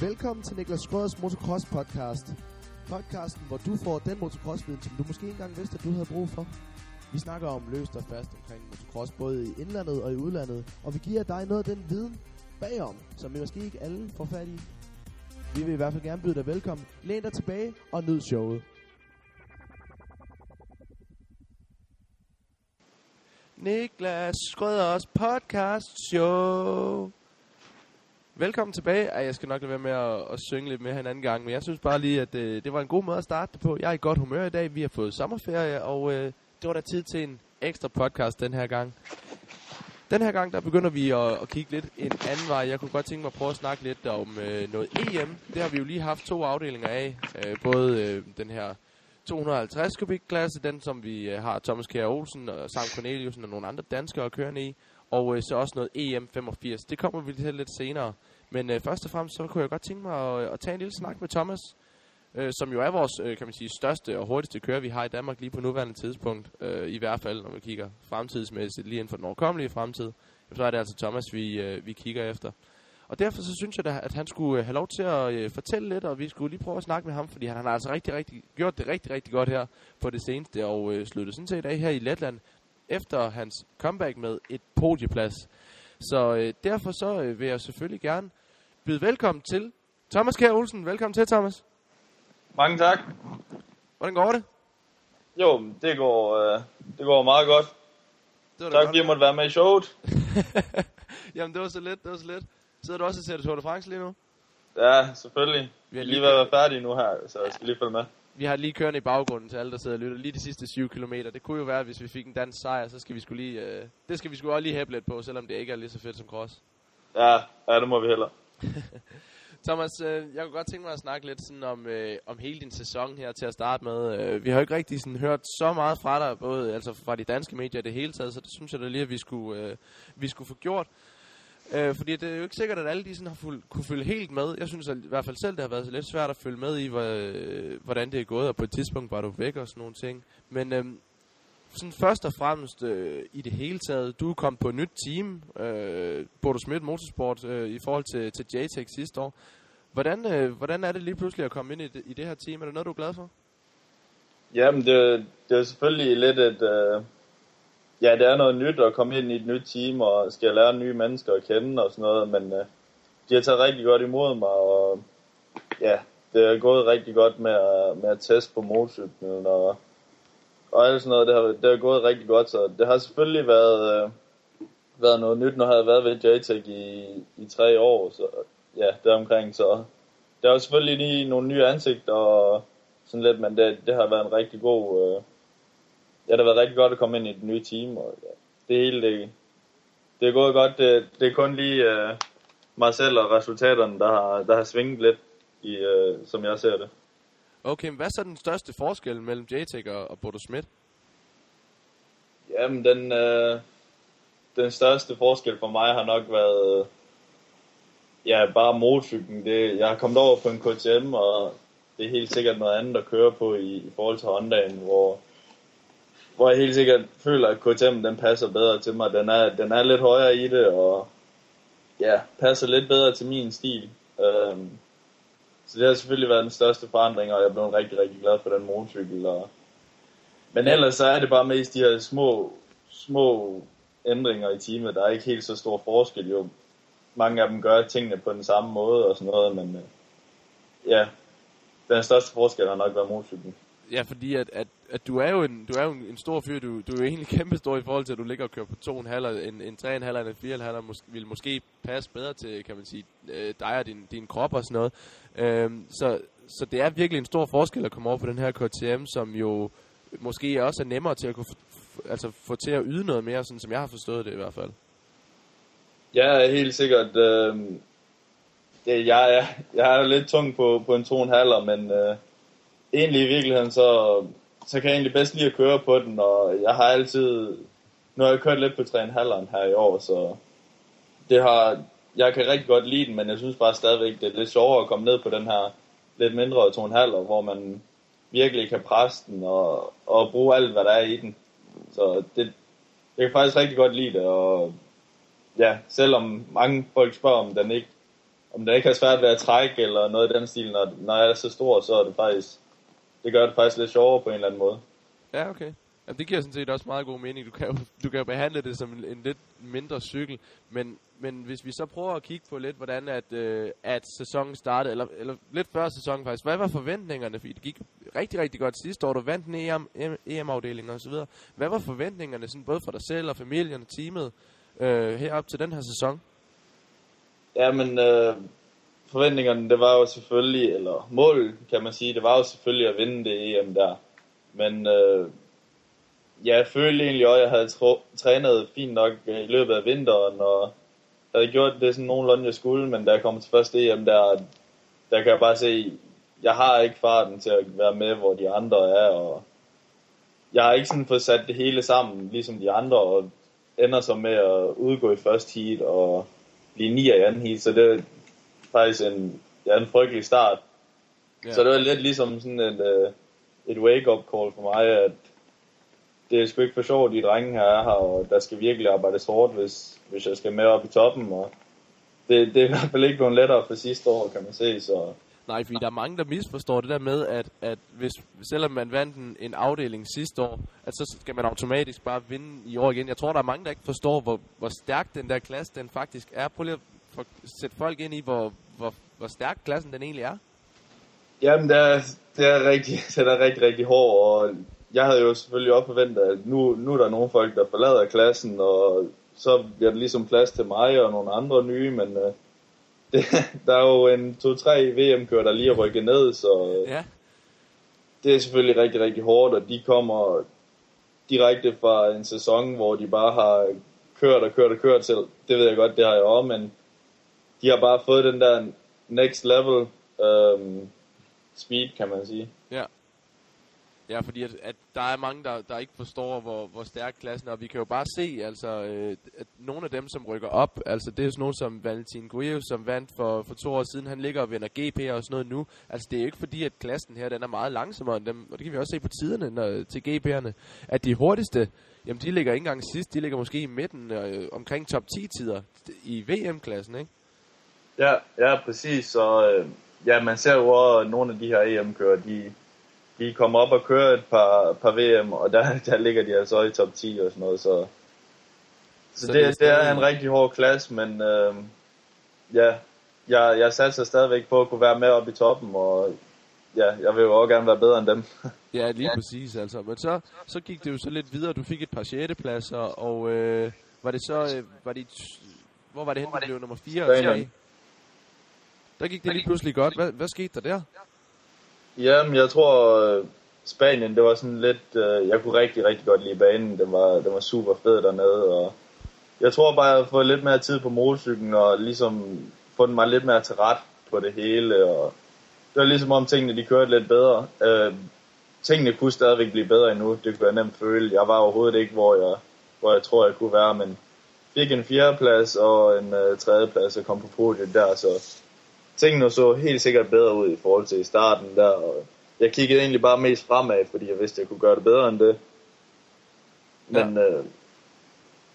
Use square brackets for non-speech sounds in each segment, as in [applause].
Velkommen til Niklas Skrøders Motocross Podcast. Podcasten, hvor du får den motocrossviden, som du måske ikke engang vidste, at du havde brug for. Vi snakker om løst og fast omkring motocross, både i indlandet og i udlandet. Og vi giver dig noget af den viden bagom, som vi måske ikke alle får fat i. Vi vil i hvert fald gerne byde dig velkommen. Læn dig tilbage og nyd showet. Niklas Skrøders podcast show. Velkommen tilbage. Ej, jeg skal nok lade være med at, at synge lidt med en anden gang, men jeg synes bare lige, at øh, det var en god måde at starte det på. Jeg er i godt humør i dag. Vi har fået sommerferie, og øh, det var da tid til en ekstra podcast den her gang. Den her gang, der begynder vi at, at kigge lidt en anden vej. Jeg kunne godt tænke mig at prøve at snakke lidt om øh, noget EM. Det har vi jo lige haft to afdelinger af. Øh, både øh, den her 250 kubik klasse, den som vi øh, har Thomas Kjær Olsen og Sam Corneliusen og nogle andre danskere kørende i. Og øh, så også noget EM 85. Det kommer vi til lidt senere. Men øh, først og fremmest, så kunne jeg godt tænke mig at, at tage en lille snak med Thomas, øh, som jo er vores, øh, kan man sige, største og hurtigste kører, vi har i Danmark lige på nuværende tidspunkt. Øh, I hvert fald, når vi kigger fremtidsmæssigt, lige inden for den overkommelige fremtid. Så er det altså Thomas, vi, øh, vi kigger efter. Og derfor så synes jeg da, at han skulle øh, have lov til at øh, fortælle lidt, og vi skulle lige prøve at snakke med ham, fordi han han har altså rigtig, rigtig, gjort det rigtig, rigtig godt her på det seneste, og øh, sluttede sådan set af her i Letland, efter hans comeback med et podieplads. Så øh, derfor så øh, vil jeg selvfølgelig gerne byde velkommen til Thomas Kjær Olsen. Velkommen til, Thomas. Mange tak. Hvordan går det? Jo, det går, øh, det går meget godt. Det var Tak godt. fordi jeg måtte være med i showet. [laughs] Jamen, det var så let, det var så let. Sidder du også og ser Tour de France lige nu? Ja, selvfølgelig. Vi har lige lige ved at være færdige nu her, så jeg skal lige følge med. Vi har lige kørende i baggrunden til alle, der sidder og lytter. Lige de sidste 7 km. Det kunne jo være, at hvis vi fik en dansk sejr, så skal vi skulle lige... Øh, det skal vi skulle også lige hæppe lidt på, selvom det ikke er lige så fedt som cross. Ja, ja, det må vi heller. [laughs] Thomas, øh, jeg kunne godt tænke mig at snakke lidt sådan om, øh, om hele din sæson her til at starte med. Øh, vi har jo ikke rigtig sådan hørt så meget fra dig, både altså fra de danske medier i det hele taget, så det synes jeg da lige, at vi skulle, øh, vi skulle få gjort. Øh, fordi det er jo ikke sikkert, at alle de sådan har fuld, kunne følge helt med. Jeg synes at, i hvert fald selv, det har været lidt svært at følge med i, øh, hvordan det er gået, og på et tidspunkt var du væk og sådan nogle ting. Men øh, sådan først og fremmest øh, i det hele taget, du kom på et nyt team, øh, Bodo Schmidt Motorsport, øh, i forhold til, til JTEC sidste år. Hvordan, øh, hvordan er det lige pludselig at komme ind i det, i det her team? Er det noget, du er glad for? Jamen, det, det er selvfølgelig lidt et... Øh, ja, det er noget nyt at komme ind i et nyt team, og skal lære nye mennesker at kende og sådan noget, men øh, de har taget rigtig godt imod mig, og ja, det er gået rigtig godt med at, med at teste på motorcyklen, og, og alt sådan noget, det har, det har gået rigtig godt, så det har selvfølgelig været, øh, været noget nyt, når jeg havde været ved JTEC i, i tre år, så ja, det omkring, så der er selvfølgelig lige nogle nye ansigter, og sådan lidt, men det, det har været en rigtig god, øh, det har været rigtig godt at komme ind i det nye team, og ja, det hele, det, det er gået godt, det, det er kun lige øh, mig selv og resultaterne, der har, der har svinget lidt, i, øh, som jeg ser det. Okay, men hvad er så den største forskel mellem JTEC og, og Bodo Schmidt? Jamen, den, øh, den største forskel for mig har nok været, øh, ja, bare motorcyklen. Det, jeg har kommet over på en KTM, og det er helt sikkert noget andet at køre på i, i forhold til Hondaen, hvor, hvor jeg helt sikkert føler, at KTM den passer bedre til mig. Den er, den er lidt højere i det, og ja, passer lidt bedre til min stil. Øhm, så det har selvfølgelig været den største forandring, og jeg er blevet rigtig, rigtig glad for den motorcykel. Og... Men ellers så er det bare mest de her små, små ændringer i teamet. Der er ikke helt så stor forskel. Jo, mange af dem gør tingene på den samme måde og sådan noget, men øh, ja, den største forskel har nok været motorcyklen. Ja, fordi at, at, at du er jo en, du er jo en, en stor fyr. Du, du er jo egentlig kæmpestor i forhold til, at du ligger og kører på to en halv, en, en tre en halv en fire en halv, mås, vil måske passe bedre til, kan man sige, øh, dig og din, din krop og sådan noget. Øhm, så, så det er virkelig en stor forskel at komme over på den her KTM, som jo måske også er nemmere til at kunne f- altså få til at yde noget mere, sådan som jeg har forstået det i hvert fald. Ja, helt sikkert. Øh, det, jeg, er, jeg er jo lidt tung på, på en 2,5, men øh, egentlig i virkeligheden, så, så kan jeg egentlig bedst lide at køre på den, og jeg har altid, nu har jeg kørt lidt på 3,5'eren her i år, så det har, jeg kan rigtig godt lide den, men jeg synes bare stadigvæk, det er lidt sjovere at komme ned på den her lidt mindre 2,5, hvor man virkelig kan presse den og, og bruge alt, hvad der er i den. Så det, jeg kan faktisk rigtig godt lide det, og ja, selvom mange folk spørger, om den ikke om det ikke har svært ved at trække eller noget i den stil, når, når jeg er så stor, så er det faktisk, det gør det faktisk lidt sjovere på en eller anden måde. Ja, okay. Jamen, det giver sådan set også meget god mening. Du kan jo, du kan jo behandle det som en, en lidt mindre cykel, men, men hvis vi så prøver at kigge på lidt, hvordan at, øh, at sæsonen startede, eller, eller lidt før sæsonen faktisk, hvad var forventningerne? Fordi det gik rigtig, rigtig godt sidste år. Du vandt en EM, EM-afdeling og så videre. Hvad var forventningerne, sådan både for dig selv og familien og teamet, øh, herop til den her sæson? Ja, men øh, forventningerne, det var jo selvfølgelig, eller mål, kan man sige, det var jo selvfølgelig at vinde det EM der. Men øh, ja, jeg følte egentlig også, at jeg havde trænet fint nok øh, i løbet af vinteren, og havde gjort det sådan nogenlunde, jeg skulle, men da jeg kom til første EM der, der kan jeg bare se, jeg har ikke farten til at være med, hvor de andre er, og jeg har ikke sådan fået sat det hele sammen, ligesom de andre, og ender så med at udgå i første heat og blive 9 i anden heat, så det faktisk en, ja, en frygtelig start. Ja. Så det var lidt ligesom sådan et, øh, et wake-up call for mig, at det er sgu ikke for sjovt, de drenge her er her, og der skal virkelig arbejdes hårdt, hvis, hvis jeg skal med op i toppen, og det, det er i hvert fald ikke blevet lettere for sidste år, kan man se, så... Nej, fordi der er mange, der misforstår det der med, at, at hvis, selvom man vandt en, en afdeling sidste år, at så skal man automatisk bare vinde i år igen. Jeg tror, der er mange, der ikke forstår, hvor, hvor stærk den der klasse den faktisk er. Prøv lige at sætte folk ind i, hvor, hvor, hvor stærk klassen den egentlig er. Jamen, det er, det er rigtig, [laughs] det er rigtig, rigtig hård, og jeg havde jo selvfølgelig også forventet, at nu, nu er der nogle folk, der forlader klassen, og så bliver der ligesom plads til mig og nogle andre nye, men uh, [laughs] det, der er jo en 2-3 VM-kører, der lige er rykket ned, så ja. det er selvfølgelig rigtig, rigtig hårdt, og de kommer direkte fra en sæson, hvor de bare har kørt og kørt og kørt selv. Det ved jeg godt, det har jeg også, men de har bare fået den der next level øhm, speed, kan man sige. Ja. Ja, fordi at, at der er mange, der, der ikke forstår, hvor, hvor stærk klassen er. Og vi kan jo bare se, altså, øh, at nogle af dem, som rykker op, altså det er sådan nogen som Valentin Guev, som vandt for, for to år siden, han ligger og vinder GP og sådan noget nu. Altså det er jo ikke fordi, at klassen her, den er meget langsommere end dem, og det kan vi også se på tiderne når, til GP'erne, at de hurtigste, jamen de ligger ikke engang sidst, de ligger måske i midten, øh, omkring top 10 tider i VM-klassen, ikke? Ja, ja, præcis, og øh, ja, man ser jo også, at nogle af de her EM-kører, de de kommer op og kører et par, par VM, og der, [laughs] der ligger de altså i top 10 og sådan noget, så, så, så det, det, det er en rigtig hård klasse, men øh, ja, jeg, jeg satser stadigvæk på at kunne være med op i toppen, og ja, jeg vil jo også gerne være bedre end dem. [laughs] ja, lige præcis altså. Men så, så gik det jo så lidt videre, du fik et par 6. pladser, og øh, var det så, øh, var det, hvor var det hen, du blev nummer 4 og 3? Der gik det lige pludselig godt. Hvad, hvad skete der der? Jamen, jeg tror, øh, Spanien, det var sådan lidt, øh, jeg kunne rigtig, rigtig godt lide banen. Den var, den var super fed dernede, og jeg tror bare, jeg har fået lidt mere tid på motorcyklen, og ligesom fundet mig lidt mere til ret på det hele, og det var ligesom om tingene, de kørte lidt bedre. Øh, tingene kunne stadigvæk blive bedre endnu, det kunne jeg nemt føle. Jeg var overhovedet ikke, hvor jeg, hvor jeg tror, jeg kunne være, men fik en fjerdeplads og en øh, tredjeplads og kom på podiet der, så tingene så helt sikkert bedre ud i forhold til i starten der, og jeg kiggede egentlig bare mest fremad, fordi jeg vidste, at jeg kunne gøre det bedre end det. Men ja, øh,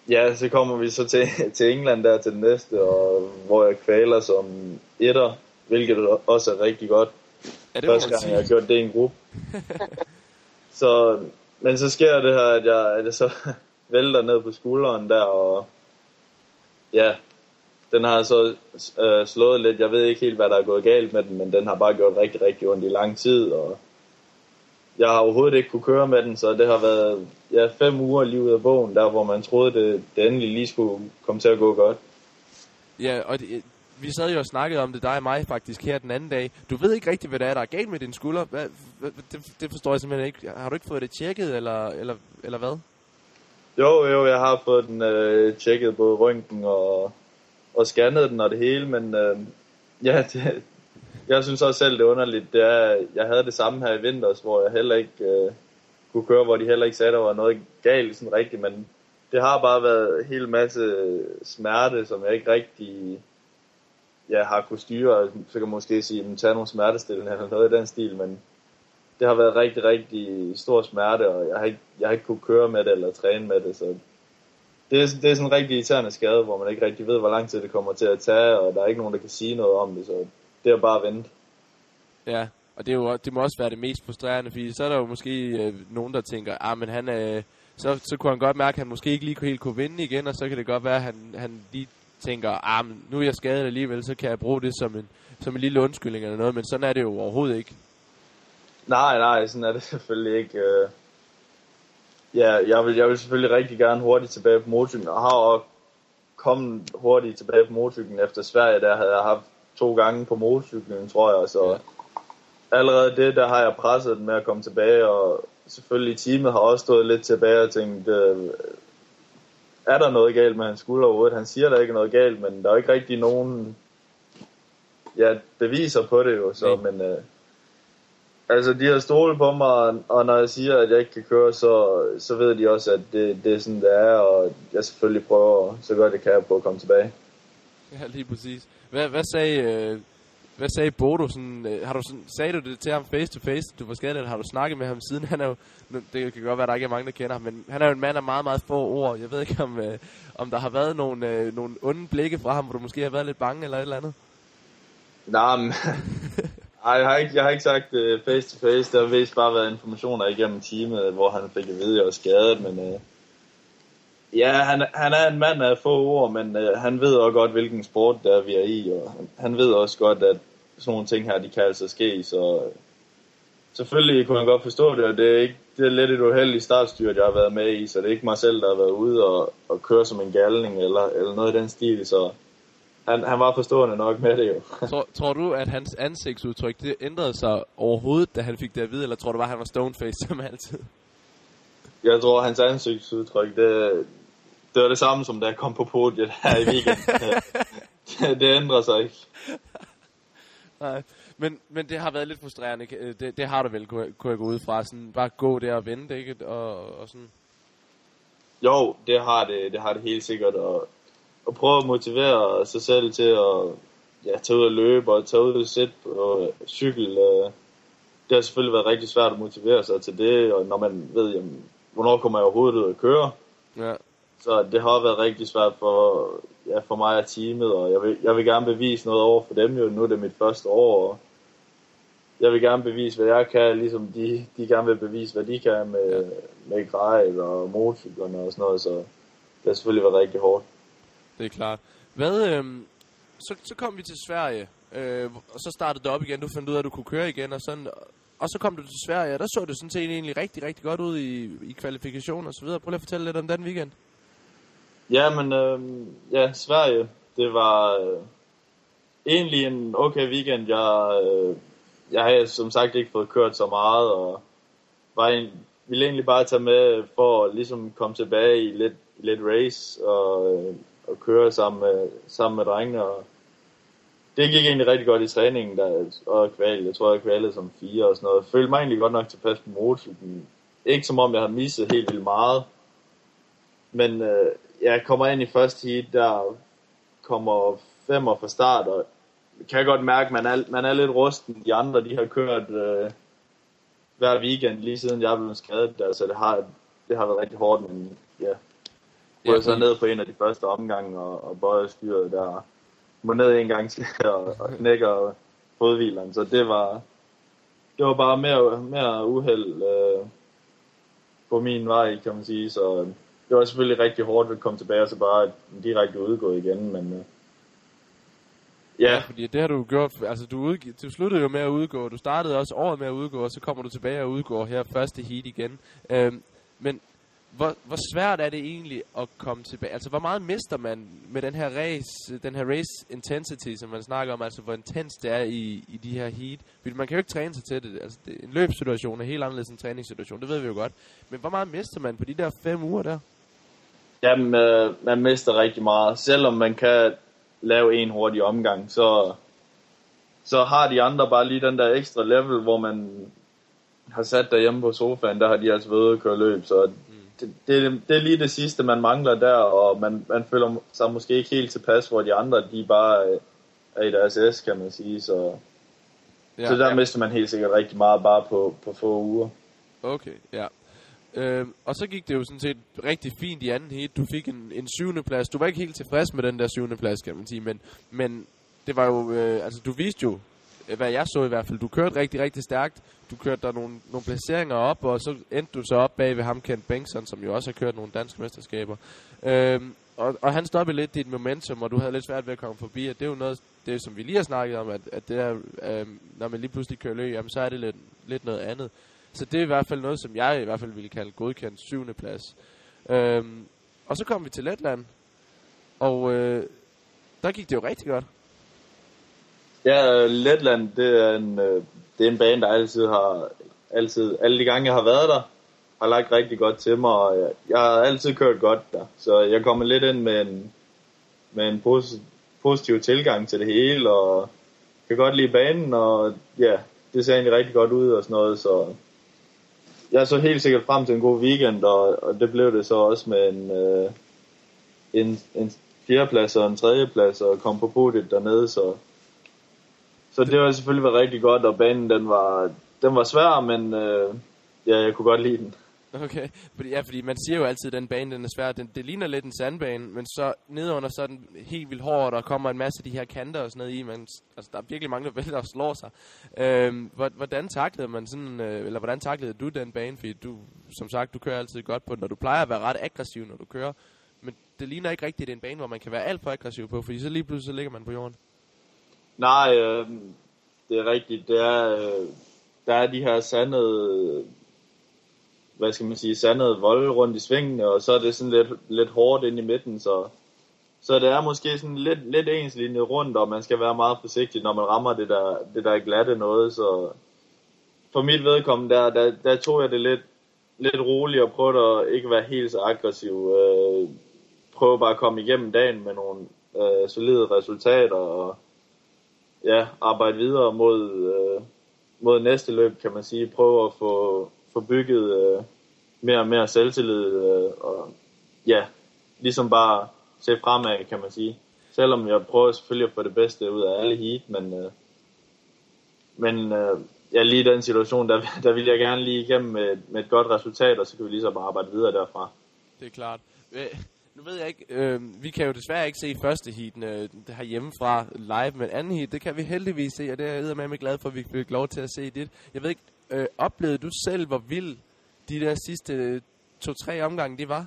ja så kommer vi så til, [laughs] til England der til den næste, og hvor jeg kvaler som etter, hvilket også er rigtig godt. Ja, det Første gang, jeg har gjort det i en gruppe. [laughs] så, men så sker det her, at jeg, at jeg så [laughs] vælter ned på skulderen der, og ja, den har så øh, slået lidt. Jeg ved ikke helt, hvad der er gået galt med den, men den har bare gjort rigtig, rigtig ondt i lang tid. Og jeg har overhovedet ikke kunne køre med den, så det har været ja, fem uger lige ud af bogen, der hvor man troede, det, det endelig lige skulle komme til at gå godt. Ja, og det, vi sad jo og snakkede om det, dig og mig faktisk her den anden dag. Du ved ikke rigtig, hvad der er, der er galt med din skulder. Hvad, hvad, det, det forstår jeg simpelthen ikke. Har du ikke fået det tjekket, eller, eller, eller hvad? Jo, jo, jeg har fået den øh, tjekket både røntgen og og scannede den og det hele, men øh, ja, [laughs] det, jeg synes også selv, det er underligt. Det er, jeg havde det samme her i vinters, hvor jeg heller ikke øh, kunne køre, hvor de heller ikke sagde, der var noget galt sådan rigtigt, men det har bare været en hel masse smerte, som jeg ikke rigtig ja, har kunne styre. Så kan man måske sige, at tage nogle smertestillende eller noget i den stil, men det har været rigtig, rigtig stor smerte, og jeg har ikke, jeg har ikke kunne køre med det eller træne med det, så det, er, det er sådan en rigtig irriterende skade, hvor man ikke rigtig ved, hvor lang tid det kommer til at tage, og der er ikke nogen, der kan sige noget om det, så det er bare at vente. Ja, og det, er jo, det må også være det mest frustrerende, fordi så er der jo måske øh, nogen, der tænker, ah, men han, øh, så, så kunne han godt mærke, at han måske ikke lige helt kunne vinde igen, og så kan det godt være, at han, han lige tænker, ah, men nu er jeg skadet alligevel, så kan jeg bruge det som en, som en lille undskyldning eller noget, men sådan er det jo overhovedet ikke. Nej, nej, sådan er det [laughs] selvfølgelig ikke. Øh. Ja, jeg vil, jeg vil selvfølgelig rigtig gerne hurtigt tilbage på motorcyklen, og har også kommet hurtigt tilbage på motorcyklen efter Sverige, der havde jeg haft to gange på motorcyklen, tror jeg, så ja. allerede det, der har jeg presset den med at komme tilbage, og selvfølgelig teamet har også stået lidt tilbage og tænkt, øh, er der noget galt med hans skulder overhovedet? Han siger, der ikke er noget galt, men der er ikke rigtig nogen ja, beviser på det jo, så, men øh, altså de har stolet på mig, og når jeg siger, at jeg ikke kan køre, så, så ved de også, at det, det er sådan, det er, og jeg selvfølgelig prøver så godt jeg kan på at komme tilbage. Ja, lige præcis. Hvad, hvad sagde, øh, hvad sagde Bodo? Sådan, øh, har du sådan, sagde du det til ham face to face, du var skadet, eller har du snakket med ham siden? Han er jo, det kan godt være, at der ikke er mange, der kender ham, men han er jo en mand af meget, meget få ord. Jeg ved ikke, om, øh, om der har været nogle, øh, nogle onde blikke fra ham, hvor du måske har været lidt bange eller et eller andet. Nej, men, [laughs] Nej, jeg har ikke, jeg har ikke sagt uh, face to face. Der har vist bare været informationer igennem teamet, hvor han fik at vide, at jeg var skadet, men uh, ja, han, han er en mand af få ord, men uh, han ved også godt, hvilken sport der vi er i, og han, han ved også godt, at sådan nogle ting her, de kan altså ske, så selvfølgelig kunne han godt forstå det, og det er, ikke, det er lidt et uheldigt startstyrt, jeg har været med i, så det er ikke mig selv, der har været ude og, og køre som en galning, eller, eller noget i den stil, så han, han var forstående nok med det jo. [laughs] tror, tror du, at hans ansigtsudtryk det ændrede sig overhovedet, da han fik det at vide, eller tror du bare, at han var stoneface som altid? Jeg tror, at hans ansigtsudtryk, det, det var det samme, som da jeg kom på podiet [laughs] her i weekenden. [laughs] det, det ændrer sig ikke. Nej, men, men det har været lidt frustrerende. Det, det har du vel, kunne, kunne jeg gå ud fra. Sådan, bare gå der og vente, ikke? Og, og sådan. Jo, det har det, det har det helt sikkert. Og at prøve at motivere sig selv til at ja, tage ud og løbe og tage ud og sætte på cykel. Øh, det har selvfølgelig været rigtig svært at motivere sig til det, og når man ved, jamen, hvornår kommer jeg overhovedet ud at køre. Ja. Så det har været rigtig svært for, ja, for mig og teamet, og jeg vil, jeg vil gerne bevise noget over for dem jo. Nu er det mit første år, og jeg vil gerne bevise, hvad jeg kan, ligesom de, de gerne vil bevise, hvad de kan med, ja. med grej og motorcyklerne og sådan noget, så det har selvfølgelig været rigtig hårdt det er klart. Hvad, øh, så, så kom vi til Sverige, øh, og så startede det op igen. Du fandt ud af, at du kunne køre igen, og, sådan, og så kom du til Sverige, og der så det sådan set egentlig rigtig, rigtig godt ud i, i kvalifikation og så videre. Prøv lige at fortælle lidt om den weekend. Ja, men øh, ja, Sverige, det var øh, egentlig en okay weekend. Jeg, øh, jeg har som sagt ikke fået kørt så meget, og var en, ville egentlig bare tage med for at ligesom komme tilbage i lidt, lidt race, og øh, at køre sammen med, sammen med drengene. Og det gik egentlig rigtig godt i træningen, der, og kval, jeg tror, jeg kvalede som fire og sådan noget. Jeg følte mig egentlig godt nok tilpas på motorcyklen. Ikke som om, jeg har misset helt vildt meget. Men øh, jeg kommer ind i første heat, der kommer femmer fra start, og kan jeg godt mærke, at man er, man er lidt rusten. De andre, de har kørt øh, hver weekend, lige siden jeg blev skadet der, så det har, det har været rigtig hårdt, men ja, hvor jeg så ned på en af de første omgange og, og bøjer styret der. Må ned en gang til [laughs] og, og knækker fodhvileren. Så det var, det var bare mere, mere uheld øh, på min vej, kan man sige. Så det var selvfølgelig rigtig hårdt at komme tilbage og så bare direkte udgå igen. Men, øh, Ja. ja, fordi det har du gjort, altså du, udg- du sluttede jo med at udgå, du startede også året med at udgå, og så kommer du tilbage og udgår her første heat igen. Øhm, men hvor, hvor svært er det egentlig at komme tilbage? Altså, hvor meget mister man med den her race, den her race intensity, som man snakker om, altså hvor intens det er i, i de her heat? Fordi man kan jo ikke træne sig til det. Altså, det, en løbssituation er helt anderledes end en træningssituation, det ved vi jo godt. Men hvor meget mister man på de der fem uger der? Jamen, øh, man mister rigtig meget. Selvom man kan lave en hurtig omgang, så, så har de andre bare lige den der ekstra level, hvor man har sat derhjemme på sofaen, der har de altså ved at køre løb, så det, det, det er lige det sidste, man mangler der, og man, man føler sig måske ikke helt tilpas, hvor de andre, de bare øh, er i deres S, kan man sige, så, ja, så der ja. mister man helt sikkert rigtig meget bare på, på få uger. Okay, ja. Øh, og så gik det jo sådan set rigtig fint i anden heat. Du fik en, en syvende plads. Du var ikke helt tilfreds med den der syvende plads, kan man sige. Men, men det var jo, øh, altså du viste jo, Øh, hvad jeg så i hvert fald. Du kørte rigtig, rigtig stærkt. Du kørte der nogle, nogle placeringer op, og så endte du så op bag ved ham, Kent Bengtsson, som jo også har kørt nogle danske mesterskaber. Øhm, og, og han stoppede lidt dit momentum, og du havde lidt svært ved at komme forbi, og det er jo noget, det som vi lige har snakket om, at, at det der, øhm, når man lige pludselig kører løb, jamen, så er det lidt, lidt noget andet. Så det er i hvert fald noget, som jeg i hvert fald ville kalde godkendt syvende plads. Øhm, og så kom vi til Letland, og øh, der gik det jo rigtig godt. Ja, øh, Letland, det er en, øh, det er en bane, der altid har, altid, alle de gange jeg har været der, har lagt rigtig godt til mig, og jeg, jeg har altid kørt godt der. Så jeg kommer lidt ind med en, med en positiv, positiv tilgang til det hele, og kan godt lide banen, og ja, det ser egentlig rigtig godt ud og sådan noget, så jeg så helt sikkert frem til en god weekend, og, og det blev det så også med en, øh, en, en fjerdeplads og en tredjeplads, og kom på podiet dernede, så, så det har selvfølgelig været rigtig godt, og banen den var, den var svær, men øh, ja, jeg kunne godt lide den. Okay, fordi, ja, fordi man siger jo altid, at den bane den er svær. Den, det ligner lidt en sandbane, men så nedenunder så er den helt vildt hård, og der kommer en masse af de her kanter og sådan noget i. Man, altså, der er virkelig mange, der [laughs] vælter og slår sig. Øhm, hvordan taklede man sådan, øh, eller hvordan taklede du den bane? Fordi du, som sagt, du kører altid godt på den, og du plejer at være ret aggressiv, når du kører. Men det ligner ikke rigtigt en bane, hvor man kan være alt for aggressiv på, fordi så lige pludselig så ligger man på jorden. Nej, øh, det er rigtigt. Det er, øh, der er de her sandede hvad skal man sige, sandet volde rundt i svingene, og så er det sådan lidt, lidt hårdt ind i midten, så, så det er måske sådan lidt, lidt enslignende rundt, og man skal være meget forsigtig, når man rammer det der, det der glatte noget, så for mit vedkommende, der, der, der tog jeg det lidt, lidt roligt og prøvede at ikke være helt så aggressiv. Øh, prøve bare at komme igennem dagen med nogle øh, solide resultater og ja, arbejde videre mod, øh, mod næste løb, kan man sige. Prøve at få, få bygget øh, mere og mere selvtillid, øh, og ja, ligesom bare se fremad, kan man sige. Selvom jeg prøver selvfølgelig at få det bedste ud af alle heat, men, øh, men øh, ja, lige i den situation, der, [laughs] der vil jeg gerne lige igennem med, med et godt resultat, og så kan vi lige så bare arbejde videre derfra. Det er klart. Nu ved jeg ikke, øh, vi kan jo desværre ikke se første heat øh, her hjemmefra live, men anden heat, det kan vi heldigvis se, og det er jeg med glad for, at vi fik lov til at se det. Jeg ved ikke, øh, oplevede du selv, hvor vild de der sidste øh, to-tre omgange, de var?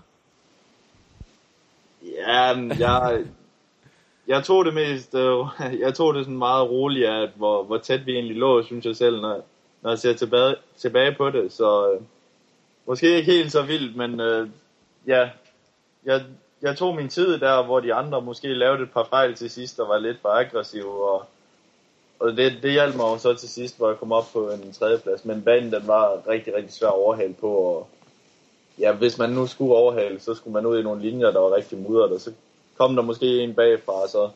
Ja, jeg, jeg tog det mest, øh, [laughs] jeg tog det sådan meget roligt, at hvor, hvor tæt vi egentlig lå, synes jeg selv, når, når jeg ser tilbage, tilbage på det. Så øh, måske ikke helt så vildt, men øh, ja, jeg, jeg tog min tid der, hvor de andre måske lavede et par fejl til sidst, og var lidt for aggressive, og og det, det hjalp mig jo så til sidst, hvor jeg kom op på en tredjeplads. Men banen den var rigtig, rigtig svær at overhale på. Og ja, hvis man nu skulle overhale, så skulle man ud i nogle linjer, der var rigtig mudret. Og så kom der måske en bagfra. Så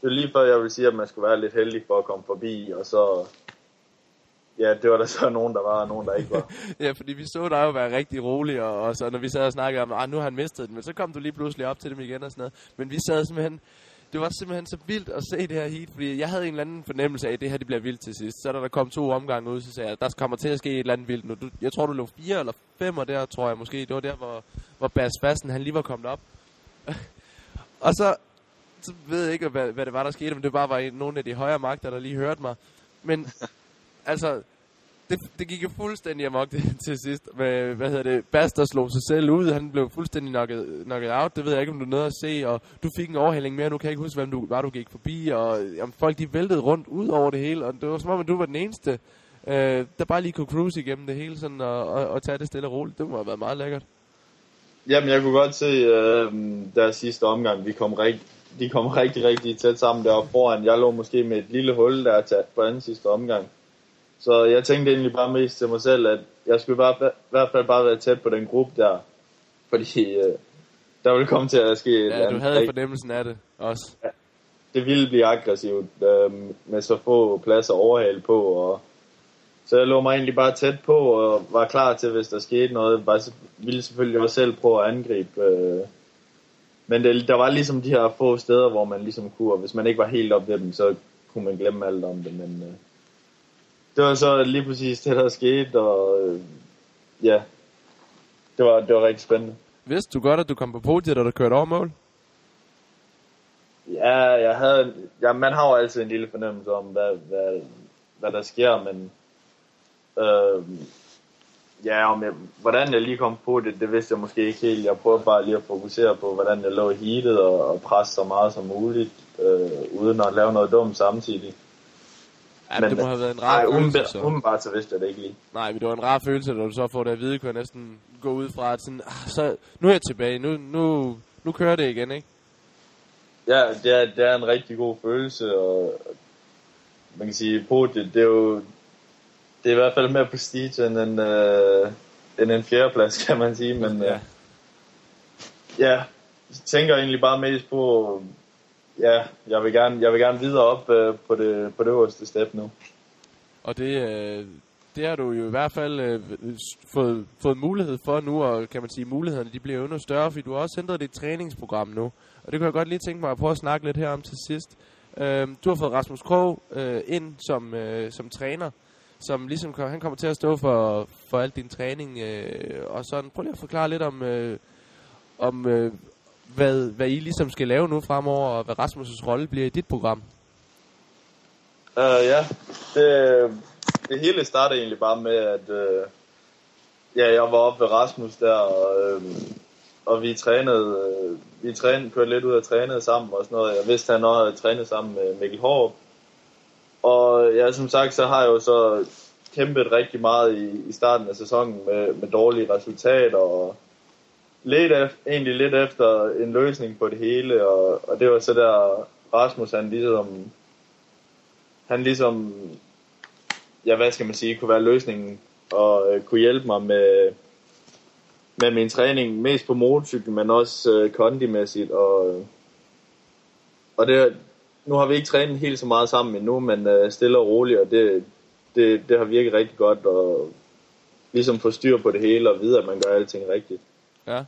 det er lige før, jeg vil sige, at man skulle være lidt heldig for at komme forbi. Og så ja, det var der så nogen, der var, og nogen, der ikke var. [laughs] ja, fordi vi så dig jo være rigtig rolig, og, og så når vi sad og snakkede om, at ah, nu har han mistet den, men så kom du lige pludselig op til dem igen og sådan noget. Men vi sad simpelthen, det var simpelthen så vildt at se det her heat, fordi jeg havde en eller anden fornemmelse af, at det her det bliver vildt til sidst. Så da der kom to omgange ud, så sagde jeg, der kommer til at ske et eller andet vildt nu. Du, jeg tror, du lå fire eller fem, og der tror jeg måske, det var der, hvor, hvor Bas Fasten, han lige var kommet op. [laughs] og så, så ved jeg ikke, hvad, hvad det var, der skete, men det bare var en, nogle af de højere magter, der lige hørte mig. Men [laughs] altså, det, det gik jo fuldstændig amok det, [laughs] til sidst. Med, hvad hedder det? Baster slog sig selv ud. Han blev fuldstændig knocket, knocket out. Det ved jeg ikke, om du er nede at se. Og du fik en overhældning mere. Nu kan jeg ikke huske, hvem du var, du gik forbi. Og jamen, folk de væltede rundt ud over det hele. Og det var som om, at du var den eneste, øh, der bare lige kunne cruise igennem det hele. Sådan, og, og, og tage det stille og roligt. Det må have været meget lækkert. Jamen, jeg kunne godt se, øh, der sidste omgang, vi kom rigtig, de kom rigtig, rigtig tæt sammen deroppe foran. Jeg lå måske med et lille hul der til, på anden sidste omgang. Så jeg tænkte egentlig bare mest til mig selv, at jeg skulle bare, i hvert fald bare være tæt på den gruppe der. Fordi øh, der ville komme til at ske... Ja, du havde fornemmelsen af det også. Ja, det ville blive aggressivt øh, med så få pladser overhale på. Og, så jeg lå mig egentlig bare tæt på og var klar til, hvis der skete noget. Bare ville selvfølgelig også selv prøve at angribe. Øh, men det, der var ligesom de her få steder, hvor man ligesom kunne, og hvis man ikke var helt op ved dem, så kunne man glemme alt om det. Men, øh, det var så lige præcis det, der skete, og øh, ja, det var, det var rigtig spændende. Vidste du godt, at du kom på podiet, da du kørte over mål? Ja, jeg havde, ja, man har jo altid en lille fornemmelse om, hvad, hvad, hvad der sker, men øh, ja, om jeg, hvordan jeg lige kom på det, det vidste jeg måske ikke helt. Jeg prøvede bare lige at fokusere på, hvordan jeg lå i heatet og, og presse så meget som muligt, øh, uden at lave noget dumt samtidig. Ja, men, det må have været en rar nej, følelse. Så. umiddelbart så vidste jeg det ikke lige. Nej, men det var en rar følelse, da du så får det at vide, kunne jeg næsten gå ud fra, at sådan, ah, så, nu er jeg tilbage, nu, nu, nu kører det igen, ikke? Ja, det er, det er en rigtig god følelse, og man kan sige, på det, det er jo, det er i hvert fald mere prestige end en, øh, end en fjerdeplads, kan man sige, men ja. Øh, ja, jeg tænker egentlig bare mest på, ja, jeg vil gerne, jeg vil gerne videre op øh, på, det, på det øverste step nu. Og det, øh, det har du jo i hvert fald øh, fået, fået mulighed for nu, og kan man sige, mulighederne de bliver endnu større, fordi du har også ændret dit træningsprogram nu. Og det kunne jeg godt lige tænke mig at prøve at snakke lidt her om til sidst. Øh, du har fået Rasmus Krog øh, ind som, øh, som træner, som ligesom han kommer til at stå for, for al din træning. Øh, og sådan, prøv lige at forklare lidt om, øh, om øh, hvad, hvad I ligesom skal lave nu fremover, og hvad Rasmus' rolle bliver i dit program. Uh, ja, det, det hele startede egentlig bare med, at uh, ja, jeg var oppe ved Rasmus der, og, uh, og vi trænede, uh, vi trænede, kørte lidt ud og trænede sammen og sådan noget. Jeg vidste, at han også havde trænet sammen med Mikkel Hård. Og ja, som sagt, så har jeg jo så kæmpet rigtig meget i, i starten af sæsonen med, med dårlige resultater, og lidt af, egentlig lidt efter en løsning på det hele, og, og det var så der Rasmus, han ligesom, han ligesom, ja hvad skal man sige, kunne være løsningen, og øh, kunne hjælpe mig med, med min træning, mest på motorcykel, men også øh, kondimæssigt, og, og det, nu har vi ikke trænet helt så meget sammen endnu, men øh, stille og roligt, og det, det, det har virket rigtig godt, og ligesom få styr på det hele, og vide, at man gør alting rigtigt. Ja.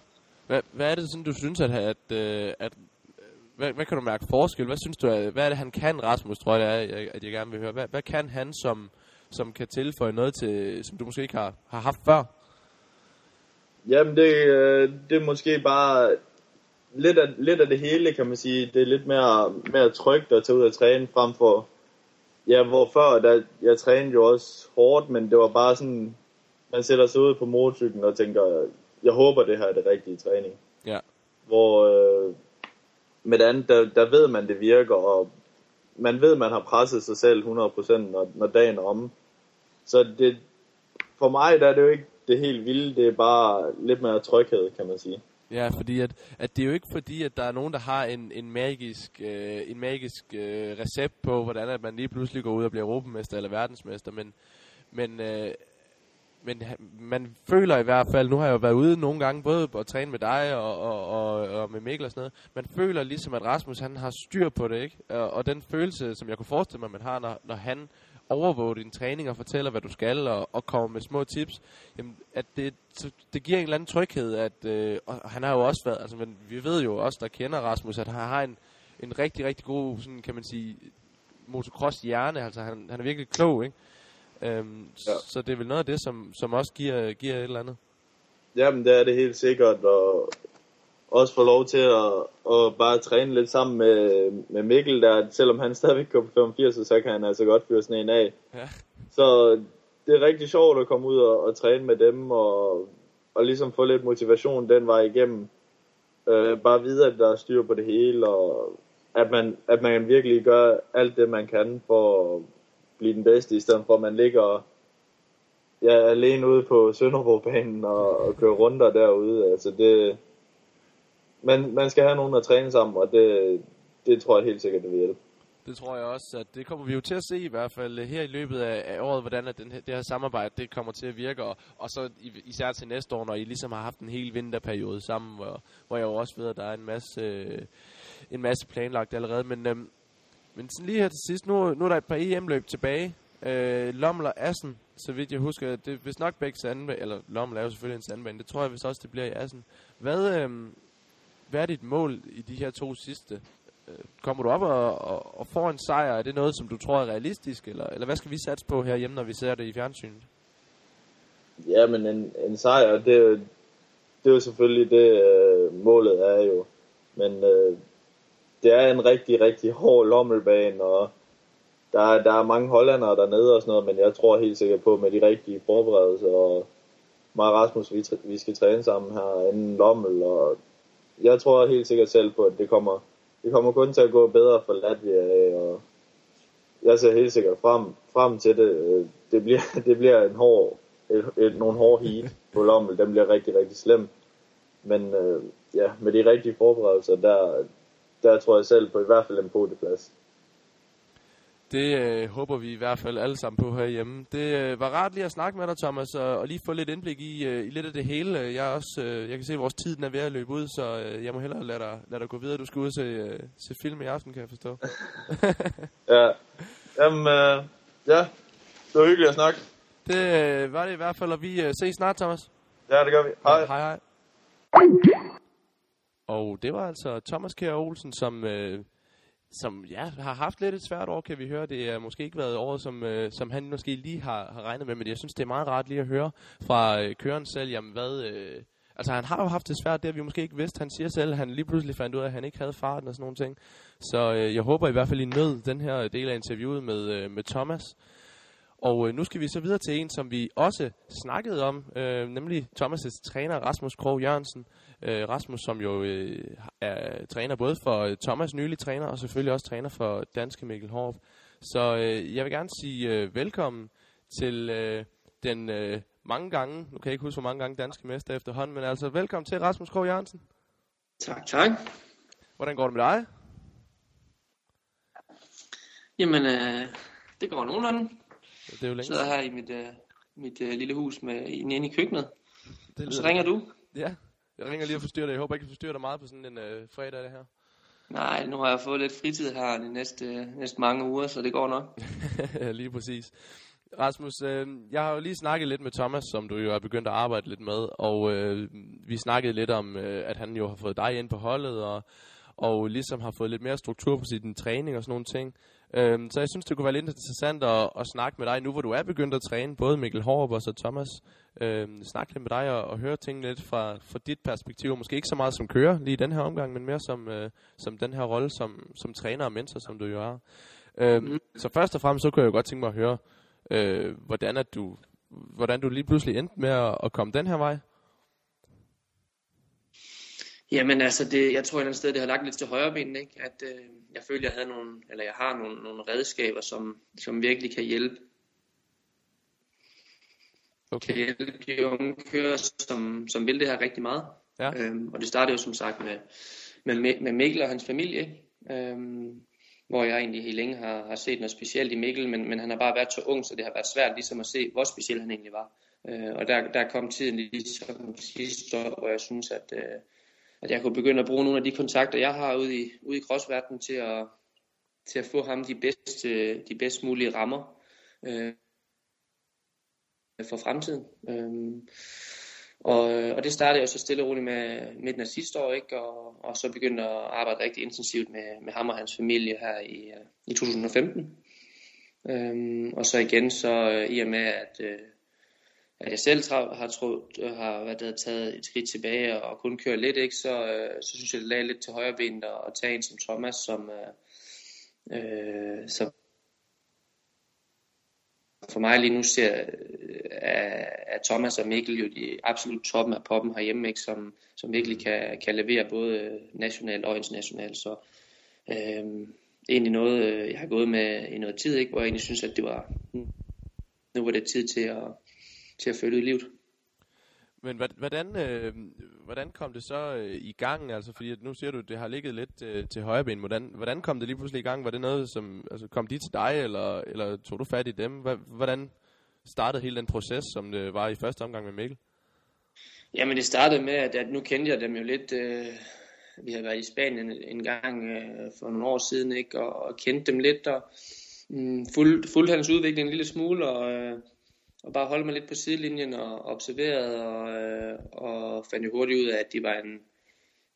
Hvad, hvad er det sådan, du synes, at, at, at, at hvad, hvad kan du mærke forskel? Hvad synes du, at, hvad er det, han kan, Rasmus, tror jeg, at jeg, at jeg gerne vil høre. Hvad, hvad kan han, som, som kan tilføje noget til, som du måske ikke har, har haft før? Jamen, det, øh, det er måske bare lidt af, lidt af det hele, kan man sige. Det er lidt mere, mere trygt at tage ud og træne, frem for, ja, hvor før, der, jeg trænede jo også hårdt, men det var bare sådan, man sætter sig ud på motorcyklen og tænker, jeg håber, det her er det rigtige træning. Ja. Hvor øh, med det andet, der, der ved man, det virker, og man ved, man har presset sig selv 100%, når, når dagen er omme. Så det, for mig der er det jo ikke det helt vilde, det er bare lidt mere tryghed, kan man sige. Ja, fordi at, at det er jo ikke fordi, at der er nogen, der har en, en magisk, øh, en magisk øh, recept på, hvordan at man lige pludselig går ud og bliver europamester eller verdensmester, men, men øh, men man føler i hvert fald, nu har jeg jo været ude nogle gange, både at træne med dig og, og, og, og med Mikkel og sådan noget, man føler ligesom, at Rasmus han har styr på det, ikke? Og, og den følelse, som jeg kunne forestille mig, man har, når, når han overvåger din træning og fortæller, hvad du skal, og, og kommer med små tips, jamen, at det, det giver en eller anden tryghed, at, øh, og han har jo også været, altså men vi ved jo også, der kender Rasmus, at han har en, en rigtig, rigtig god, sådan kan man sige, motocross hjerne, altså han, han er virkelig klog, ikke? Øhm, ja. Så det er vel noget af det, som, som også giver, giver et eller andet? Jamen, det er det helt sikkert, og også få lov til at, at bare træne lidt sammen med, med Mikkel, der selvom han stadigvæk går på 85, så kan han altså godt fyre sådan en af. Ja. Så det er rigtig sjovt at komme ud og, og træne med dem, og, og ligesom få lidt motivation den vej igennem. Øh, bare vide, at der er styr på det hele, og at man, at man virkelig gør alt det, man kan for, blive den bedste, i stedet for at man ligger ja, alene ude på Sønderborgbanen og, og kører runder derude. Altså det, man, man skal have nogen at træne sammen, og det, det tror jeg helt sikkert, det vil hjælpe. Det tror jeg også, at det kommer vi jo til at se i hvert fald her i løbet af, af året, hvordan at den her, det her samarbejde det kommer til at virke, og, og så især til næste år, når I ligesom har haft en hel vinterperiode sammen, hvor, hvor jeg jo også ved, at der er en masse, øh, en masse planlagt allerede, men øhm, men sådan lige her til sidst, nu, nu er der et par EM-løb tilbage. Øh, Lommel og Assen, så vidt jeg husker, det er vist nok begge sandbane, eller Lommel er jo selvfølgelig en sandbane, det tror jeg vist også, det bliver i Assen. Hvad, øh, hvad er dit mål i de her to sidste? Øh, kommer du op og, og, og får en sejr? Er det noget, som du tror er realistisk, eller, eller hvad skal vi satse på herhjemme, når vi ser det i fjernsynet? Ja, men en, en sejr, det, det er jo selvfølgelig det, øh, målet er jo. Men øh, det er en rigtig, rigtig hård lommelbane, og der, der er mange hollandere dernede og sådan noget, men jeg tror helt sikkert på med de rigtige forberedelser, og mig og Rasmus, vi, vi skal træne sammen her inden lommel, og jeg tror helt sikkert selv på, at det kommer, det kommer kun til at gå bedre for Latvia, og jeg ser helt sikkert frem, frem til det. Øh, det bliver, [laughs] det bliver en hård, et, et, nogle hårde heat på lommel, den bliver rigtig, rigtig slem. Men øh, ja, med de rigtige forberedelser, der, der tror jeg selv på i hvert fald en podieplads. Det øh, håber vi i hvert fald alle sammen på herhjemme. Det øh, var rart lige at snakke med dig, Thomas, og, og lige få lidt indblik i, øh, i lidt af det hele. Jeg, er også, øh, jeg kan se, at vores tid den er ved at løbe ud, så øh, jeg må hellere lade dig, lade dig gå videre. Du skal ud og se, øh, se film i aften, kan jeg forstå. [laughs] ja, jamen, øh, ja, det var hyggeligt at snakke. Det øh, var det i hvert fald, og vi øh, ses snart, Thomas. Ja, det gør vi. Hej. Hej, hej. Og det var altså Thomas Kjær Olsen, som, øh, som ja, har haft lidt et svært år, kan vi høre. Det har måske ikke været året, som, øh, som han måske lige har, har regnet med, men jeg synes, det er meget rart lige at høre fra øh, køren selv, jamen hvad... Øh, altså han har jo haft det svært, det har vi måske ikke vidst. Han siger selv, at han lige pludselig fandt ud af, at han ikke havde farten og sådan nogle ting. Så øh, jeg håber i hvert fald, I nød den her del af interviewet med, øh, med Thomas. Og øh, nu skal vi så videre til en, som vi også snakkede om, øh, nemlig Thomas' træner Rasmus Krog Jørgensen. Øh, Rasmus, som jo øh, er træner både for øh, Thomas nylig træner, og selvfølgelig også træner for danske Mikkel Horp. Så øh, jeg vil gerne sige øh, velkommen til øh, den øh, mange gange, nu kan jeg ikke huske, hvor mange gange danske mester efterhånden, men altså velkommen til Rasmus Krog Jørgensen. Tak, tak. Hvordan går det med dig? Jamen, øh, det går nogenlunde. Det er jo Jeg længe sidder her i mit, øh, mit øh, lille hus med inde inde i køkkenet. Det Og så ringer du. Ja, jeg ringer lige og forstyrrer dig. Jeg håber ikke, jeg forstyrrer dig meget på sådan en øh, fredag det her. Nej, nu har jeg fået lidt fritid her de næste, næste mange uger, så det går nok. [laughs] Lige præcis. Rasmus, øh, jeg har jo lige snakket lidt med Thomas, som du jo er begyndt at arbejde lidt med, og øh, vi snakkede lidt om, øh, at han jo har fået dig ind på holdet, og, og ligesom har fået lidt mere struktur på sin træning og sådan nogle ting. Øh, så jeg synes, det kunne være lidt interessant at, at snakke med dig nu, hvor du er begyndt at træne, både Mikkel Hårup og så Thomas. Øh, snakke lidt med dig og, og høre tingene lidt fra, fra dit perspektiv. Måske ikke så meget som kører lige i den her omgang, men mere som, øh, som den her rolle som, som træner og mentor, som du jo er. Øh, Mm. Så først og fremmest, så kunne jeg jo godt tænke mig at høre, øh, hvordan, at du, hvordan du lige pludselig endte med at, at komme den her vej. Jamen altså, det, jeg tror et eller andet sted, det har lagt lidt til højre ben, ikke? At øh, jeg føler, jeg havde nogle, eller jeg har nogle, nogle redskaber, som, som virkelig kan hjælpe, kan hjælpe de unge kører, som, som vil det her rigtig meget. Ja. Øhm, og det startede jo som sagt med, med, med Mikkel og hans familie, ikke? øhm, hvor jeg egentlig helt længe har, har set noget specielt i Mikkel, men, men han har bare været så ung, så det har været svært ligesom at se, hvor speciel han egentlig var. Øh, og der, der kom tiden ligesom sidste år, hvor jeg synes, at, øh, at jeg kunne begynde at bruge nogle af de kontakter, jeg har ude i, ude i crossverdenen til at, til at få ham de bedste, øh, de bedst mulige rammer øh, for fremtiden. Øhm, øh, og, og det startede jeg så stille og roligt med midten af sidste år, ikke? Og, og så begyndte at arbejde rigtig intensivt med, med ham og hans familie her i, øh, i 2015. Øhm, og så igen, så øh, i og med, at, øh, at jeg selv har, troet, øh, har hvad det hedder, taget et skridt tilbage og kun kører lidt, ikke? Så, øh, så synes jeg, det lagde lidt til højre benet at, at tage en som Thomas, som, øh, øh, som for mig lige nu ser er, er Thomas og Mikkel jo de absolut toppen af poppen herhjemme, ikke? Som, som virkelig kan, kan levere både nationalt og internationalt. Så øhm, egentlig noget, øh, jeg har gået med i noget tid, ikke? hvor jeg egentlig synes, at det var, nu var det tid til at, til at ud i livet. Men hvordan, øh, hvordan kom det så øh, i gang? Altså, fordi nu siger du, at det har ligget lidt øh, til højre ben. Hvordan, hvordan kom det lige pludselig i gang? Var det noget, som altså, kom de til dig, eller, eller tog du fat i dem? Hvordan startede hele den proces, som det var i første omgang med Mikkel? Jamen det startede med, at, at nu kendte jeg dem jo lidt. Øh, vi havde været i Spanien en, en gang øh, for nogle år siden, ikke? Og, og kendte dem lidt, og mm, fulgte fuld hans udvikling en lille smule, og, øh, og bare holdt mig lidt på sidelinjen og observerede, og, øh, og fandt jo hurtigt ud af, at de var en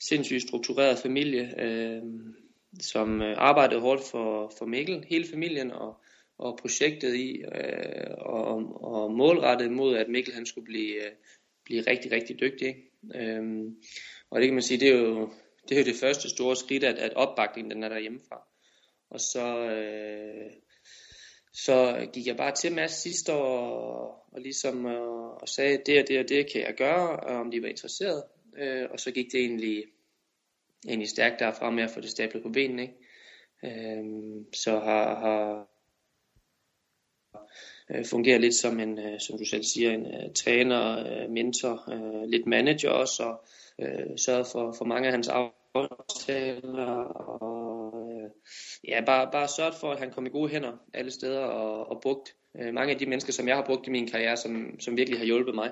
sindssygt struktureret familie, øh, som øh, arbejdede hårdt for, for Mikkel, hele familien, og, og projektet i, øh, og, og målrettet mod, at Mikkel han skulle blive, øh, blive rigtig, rigtig dygtig. Ikke? Øh, og det kan man sige, det er jo det, er jo det første store skridt, at, at opbakningen den er der hjemmefra. Og så, øh, så gik jeg bare til Mads sidste år og, og ligesom øh, og sagde, det og det og det kan jeg gøre, og om de var interesseret. Øh, og så gik det egentlig, egentlig stærkt derfra med at få det stablet på benene. Ikke? Øh, så har, har øh, fungerer lidt som en, øh, som du selv siger, en uh, træner, uh, mentor, uh, lidt manager også, og uh, sørget for, for mange af hans aftaler, og ja, bare, bare sørget for, at han kom i gode hænder alle steder, og, og brugt øh, mange af de mennesker, som jeg har brugt i min karriere, som, som virkelig har hjulpet mig,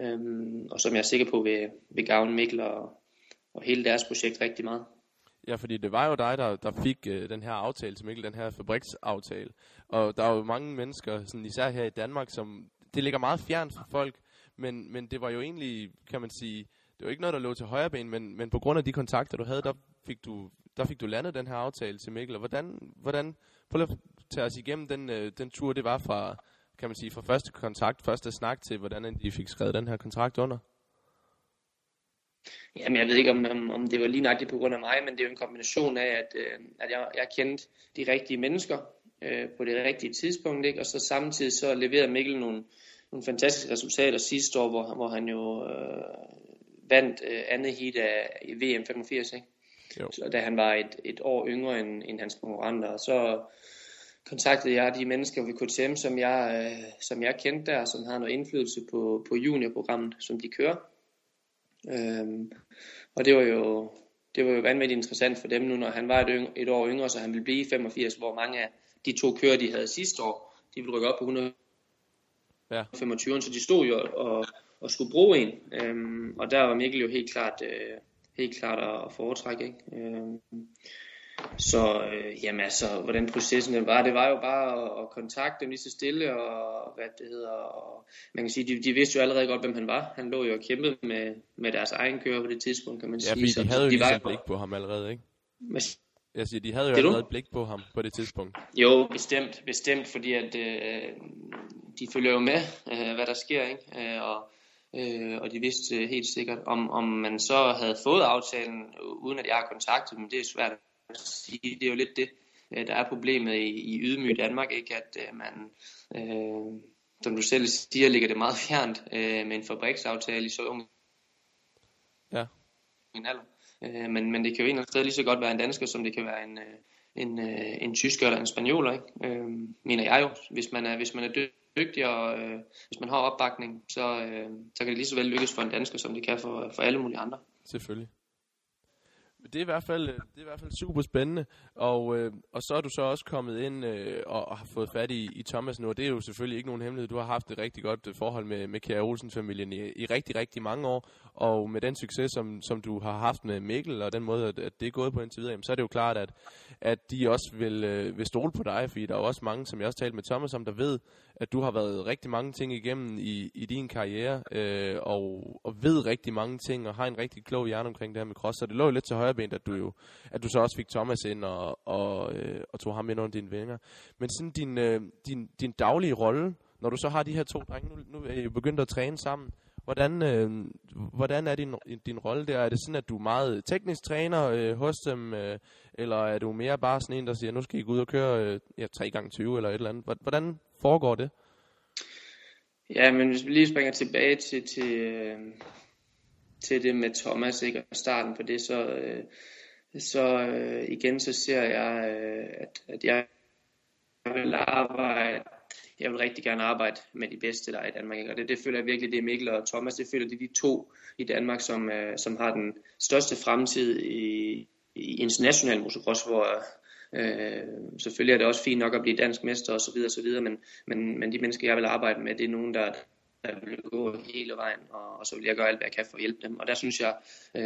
Øhm, og som jeg er sikker på vil, vil gavne Mikkel og, og hele deres projekt rigtig meget. Ja, fordi det var jo dig, der, der fik øh, den her aftale til Mikkel, den her fabriksaftale. Og der er jo mange mennesker, sådan især her i Danmark, som det ligger meget fjernt for folk, men, men det var jo egentlig, kan man sige, det var ikke noget, der lå til højre ben, men, men på grund af de kontakter, du havde, der fik du, der fik du landet den her aftale til Mikkel. Og hvordan, hvordan prøv at tage os igennem den, øh, den tur, det var fra, kan man sige, fra første kontakt, første snak til, hvordan de fik skrevet den her kontrakt under? Jamen, jeg ved ikke, om, om, om det var lige nøjagtigt på grund af mig, men det er jo en kombination af, at, øh, at jeg, jeg kendte de rigtige mennesker øh, på det rigtige tidspunkt, ikke? og så samtidig så leverede Mikkel nogle, nogle fantastiske resultater sidste år, hvor, hvor han jo øh, vandt øh, andet heat af VM 85, ikke? Jo. Så, da han var et, et år yngre end, end hans konkurrenter. Og så kontaktede jeg de mennesker ved KTM, som jeg, øh, som jeg kendte der, som havde noget indflydelse på, på juniorprogrammet, som de kører. Øhm, og det var jo det var jo vanvittigt interessant for dem nu, når han var et, yng, et år yngre, så han ville blive 85, hvor mange af de to kører, de havde sidste år, de ville rykke op på 125, ja. så de stod jo og, og skulle bruge en. Øhm, og der var Mikkel jo helt klart, øh, helt klart at foretrække. Ikke? Øhm, så øh, jamen altså, hvordan processen var, det var jo bare at, at kontakte dem lige så stille, og hvad det hedder, og man kan sige, de, de vidste jo allerede godt, hvem han var. Han lå jo og kæmpede med, med deres egen kører på det tidspunkt, kan man ja, sige. Ja, de havde jo de var, blik på ham allerede, ikke? Med, jeg siger, de havde jo allerede blik på ham på det tidspunkt. Jo, bestemt, bestemt, fordi at øh, de følger jo med, øh, hvad der sker, ikke? Øh, og, øh, og de vidste helt sikkert, om, om man så havde fået aftalen, uden at jeg har kontaktet dem, det er svært sige. Det er jo lidt det, øh, der er problemet i, i ydmyg Danmark, ikke? at øh, man, øh, som du selv siger, ligger det meget [laughs] fjernt øh, med en fabriksaftale i så ung ja. en alder. Øh, men, men det kan jo en sted lige så godt være en dansker, som det kan være en, øh, en, øh, en tysker eller en spanioler, ikke? Øh, mener jeg jo. Hvis man er, hvis man er dygtig, og øh, hvis man har opbakning, så, øh, så kan det lige så vel lykkes for en dansker, som det kan for, for alle mulige andre. Selvfølgelig det er i hvert fald, øh, det er i hvert fald super spændende. Og, øh, og så er du så også kommet ind øh, og, og har fået fat i, i Thomas nu, og det er jo selvfølgelig ikke nogen hemmelighed. Du har haft et rigtig godt øh, forhold med, med Kjær Olsen-familien i, i rigtig, rigtig mange år. Og med den succes, som, som du har haft med Mikkel, og den måde, at, at det er gået på indtil videre, jamen, så er det jo klart, at, at de også vil, øh, vil stole på dig, fordi der er også mange, som jeg også talte med Thomas om, der ved, at du har været rigtig mange ting igennem i, i din karriere, øh, og, og ved rigtig mange ting, og har en rigtig klog hjerne omkring det her med cross, så det lå jo lidt til højre ben, at du jo, at du så også fik Thomas ind, og, og, øh, og tog ham ind under dine vinger. Men sådan din, øh, din, din daglige rolle, når du så har de her to drenge, nu, nu er I jo begyndt at træne sammen, Hvordan, øh, hvordan er din, din rolle der? Er det sådan, at du er meget teknisk træner øh, hos dem, øh, eller er du mere bare sådan en, der siger, nu skal I gå ud og køre øh, ja, 3 gange 20 eller et eller andet? Hvordan foregår det? Ja, men hvis vi lige springer tilbage til, til, øh, til det med Thomas, ikke? og starten på det, så, øh, så øh, igen så ser jeg, øh, at, at jeg vil arbejde jeg vil rigtig gerne arbejde med de bedste, der er i Danmark. Ikke? Og det, det føler jeg virkelig, det er Mikkel og Thomas, det føler det er de to i Danmark, som, øh, som har den største fremtid i, i international motocross, hvor øh, selvfølgelig er det også fint nok at blive dansk mester osv., osv. Men, men, men de mennesker, jeg vil arbejde med, det er nogen, der, der vil gå hele vejen, og, og så vil jeg gøre alt, hvad jeg kan for at hjælpe dem. Og der synes jeg, øh,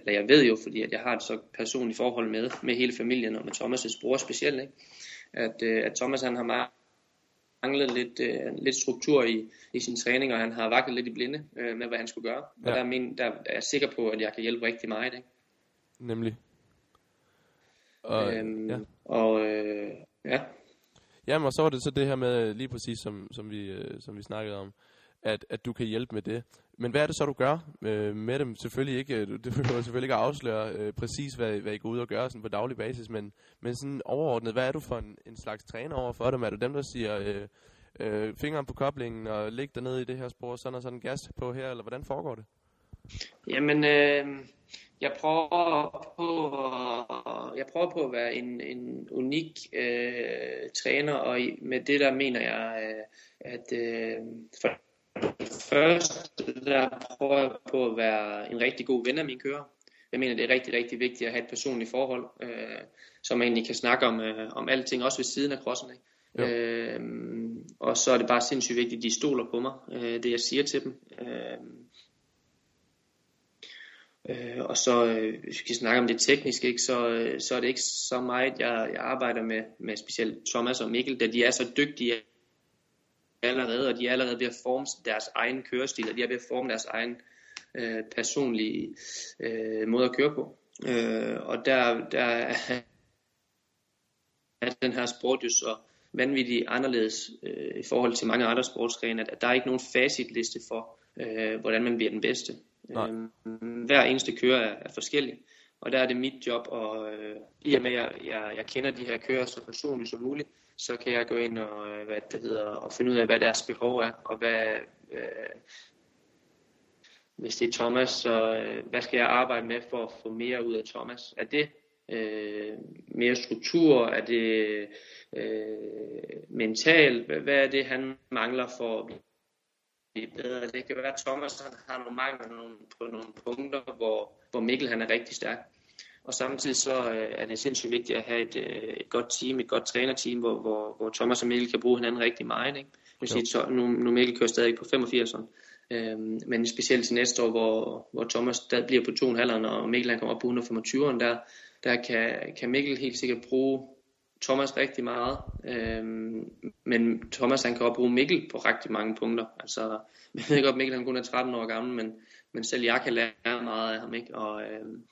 eller jeg ved jo, fordi at jeg har et så personligt forhold med, med hele familien, og med Thomas' bror specielt, ikke? At, øh, at Thomas han har meget manglet lidt, øh, lidt struktur i, i sin træning, og han har vaklet lidt i blinde øh, med, hvad han skulle gøre. Ja. Og der er, min, der er jeg sikker på, at jeg kan hjælpe rigtig meget. Ikke? Nemlig. Og, øhm, ja. og øh, ja. Jamen, og så var det så det her med, lige præcis som, som, vi, øh, som vi snakkede om, at, at du kan hjælpe med det. Men hvad er det så, du gør øh, med dem? Selvfølgelig ikke, øh, [laughs] du behøver selvfølgelig ikke at afsløre øh, præcis, hvad, hvad I går ud og gør sådan på daglig basis, men, men sådan overordnet, hvad er du for en, en slags træner over for dem? Er du dem, der siger øh, øh, fingeren på koblingen og læg dig ned i det her spor, sådan og sådan gas på her, eller hvordan foregår det? Jamen, øh, jeg prøver på jeg prøver på at være en, en unik øh, træner, og med det der mener jeg, øh, at øh, for først der prøver jeg på at være en rigtig god ven af mine kører. Jeg mener, det er rigtig, rigtig vigtigt at have et personligt forhold, øh, så man egentlig kan snakke om, øh, om alting, også ved siden af crossen. Ikke? Øh, og så er det bare sindssygt vigtigt, at de stoler på mig, øh, det jeg siger til dem. Øh, Øh, og så, øh, hvis vi skal snakke om det tekniske, ikke, så, øh, så er det ikke så meget, jeg, jeg arbejder med, med specielt Thomas og Mikkel, da de er så dygtige allerede, og de er allerede ved at forme deres egen kørestil, og de er ved at forme deres egen øh, personlige øh, måde at køre på. Øh, og der, der er den her sport jo så vanvittigt anderledes øh, i forhold til mange andre sportsgrene, at der er ikke nogen facitliste for, øh, hvordan man bliver den bedste. Øh, hver eneste kører er, er forskellig, og der er det mit job, og øh, i og med at jeg, jeg, jeg kender de her kører så personligt som muligt, så kan jeg gå ind og, øh, hvad det hedder, og finde ud af, hvad deres behov er, og hvad, øh, hvis det er Thomas, så øh, hvad skal jeg arbejde med for at få mere ud af Thomas? Er det øh, mere struktur? Er det øh, mentalt? Hvad er det, han mangler for at blive bedre? Det kan være, at Thomas han har nogle mangler på nogle punkter, hvor, hvor Mikkel han er rigtig stærk. Og samtidig så øh, er det sindssygt vigtigt at have et, øh, et godt team, et godt trænerteam, hvor, hvor, hvor Thomas og Mikkel kan bruge hinanden rigtig meget. Ikke? Jeg sige, så, nu, nu Mikkel kører stadig på 85'eren, øhm, men specielt til næste år, hvor, hvor Thomas stadig bliver på 2,5'eren, og Mikkel han kommer op på 125'eren, der, der kan, kan Mikkel helt sikkert bruge Thomas rigtig meget, øhm, men Thomas han kan også bruge Mikkel på rigtig mange punkter. Altså, [laughs] jeg ved godt, Mikkel han kun er 13 år gammel, men, men selv jeg kan lære meget af ham. Ikke? Og, øhm,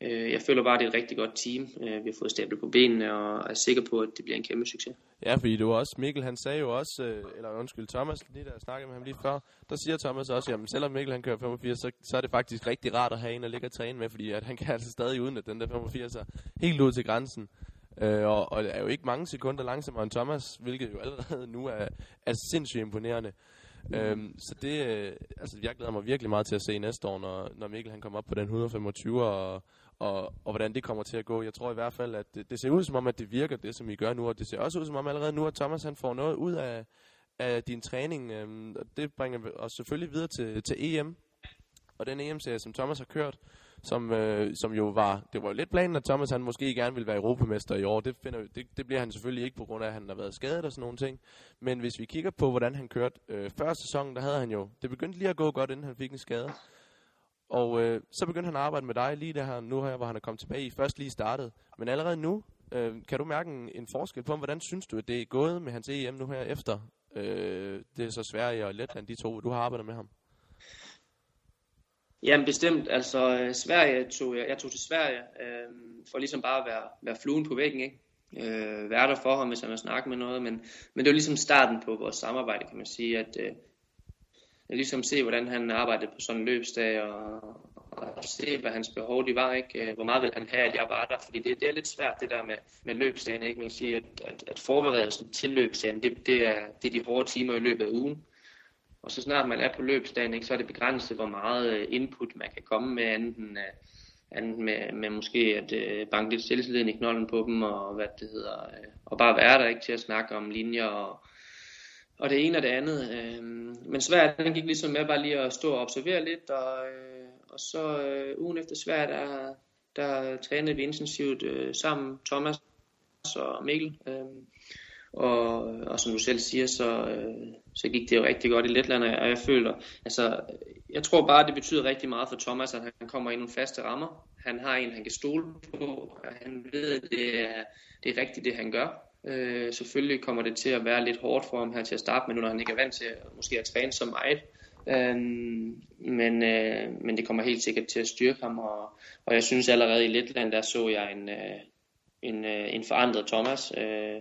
øh, jeg føler bare, at det er et rigtig godt team. Øh, vi har fået stablet på benene og er sikker på, at det bliver en kæmpe succes. Ja, fordi du også, Mikkel han sagde jo også, øh, eller undskyld Thomas, lige der snakkede med ham lige før, der siger Thomas også, jamen selvom Mikkel han kører 85, så, så er det faktisk rigtig rart at have en, der ligger og træne med, fordi at han kan altså stadig uden at den der 85 er helt ud til grænsen. Øh, og, og er jo ikke mange sekunder langsommere end Thomas, hvilket jo allerede nu er, er sindssygt imponerende. Mm. Øhm, så det, øh, altså jeg glæder mig virkelig meget til at se næste år, når, når Mikkel han kommer op på den 125, og, og, og hvordan det kommer til at gå. Jeg tror i hvert fald, at det, det ser ud som om, at det virker, det som I gør nu, og det ser også ud som om allerede nu, at Thomas han får noget ud af, af din træning. Øhm, og det bringer os selvfølgelig videre til, til EM, og den EM-serie, som Thomas har kørt, som, øh, som jo var, det var jo lidt planen, at Thomas han måske gerne ville være europamester i år. Det, finder, det, det bliver han selvfølgelig ikke på grund af, at han har været skadet og sådan nogle ting. Men hvis vi kigger på, hvordan han kørte øh, før sæsonen, der havde han jo, det begyndte lige at gå godt, inden han fik en skade. Og øh, så begyndte han at arbejde med dig lige der her, nu her, hvor han er kommet tilbage i. Først lige startet. Men allerede nu, øh, kan du mærke en, en forskel på, hvordan synes du, at det er gået med hans EM nu her efter? Øh, det er så Sverige og Letland, de to, du har arbejdet med ham. Jamen bestemt, altså øh, Sverige tog jeg, jeg tog til Sverige øh, for ligesom bare at være, være fluen på væggen, ikke? Øh, være der for ham, hvis han vil snakke med noget, men, men det var ligesom starten på vores samarbejde, kan man sige, at øh, jeg ligesom se, hvordan han arbejdede på sådan en løbsdag, og, og se, hvad hans behov de var, ikke? Øh, hvor meget ville han have, at jeg var der, fordi det, det er lidt svært, det der med, med løbsdagen, ikke? Man kan sige, at, at, at forberedelsen til løbsdagen, det, det, er, det er de hårde timer i løbet af ugen, og så snart man er på løbsdagen, ikke, så er det begrænset, hvor meget øh, input man kan komme med, enten, enten øh, med, med måske at øh, banke lidt selvtilliden i knolden på dem, og hvad det hedder, øh, og bare være der ikke til at snakke om linjer og, og det ene og det andet. Øh, men Sverige, den gik ligesom med bare lige at stå og observere lidt, og, øh, og så øh, ugen efter Sverige, der, der trænede vi intensivt øh, sammen, Thomas og Mikkel. Øh, og, og som du selv siger, så, øh, så gik det jo rigtig godt i Letland, og jeg føler, altså, jeg tror bare, det betyder rigtig meget for Thomas, at han kommer i nogle faste rammer. Han har en, han kan stole på, og han ved, at det er, det er rigtigt, det han gør. Øh, selvfølgelig kommer det til at være lidt hårdt for ham her til at starte med, nu når han ikke er vant til måske at træne så meget. Øh, men, øh, men det kommer helt sikkert til at styrke ham, og, og jeg synes allerede i Letland, der så jeg en, øh, en, øh, en forandret Thomas. Øh,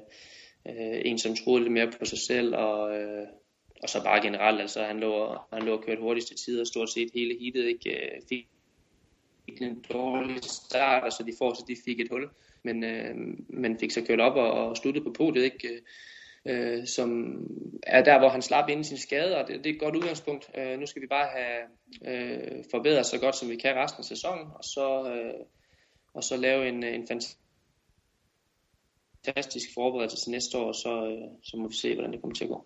øh, en som troede lidt mere på sig selv og, øh, og så bare generelt, altså han lå, han lå kørt hurtigste tid og stort set hele heatet, ikke? Øh, fik en dårlig start, og så de forreste, de fik et hul, men, øh, men fik så kørt op og, og sluttet på podiet, ikke? Øh, som er der, hvor han slap inden sin skade, og det, det er et godt udgangspunkt. Øh, nu skal vi bare have øh, forbedret så godt, som vi kan resten af sæsonen, og så, øh, og så lave en, en fantastisk forberedelse til næste år, så, øh, så må vi se, hvordan det kommer til at gå.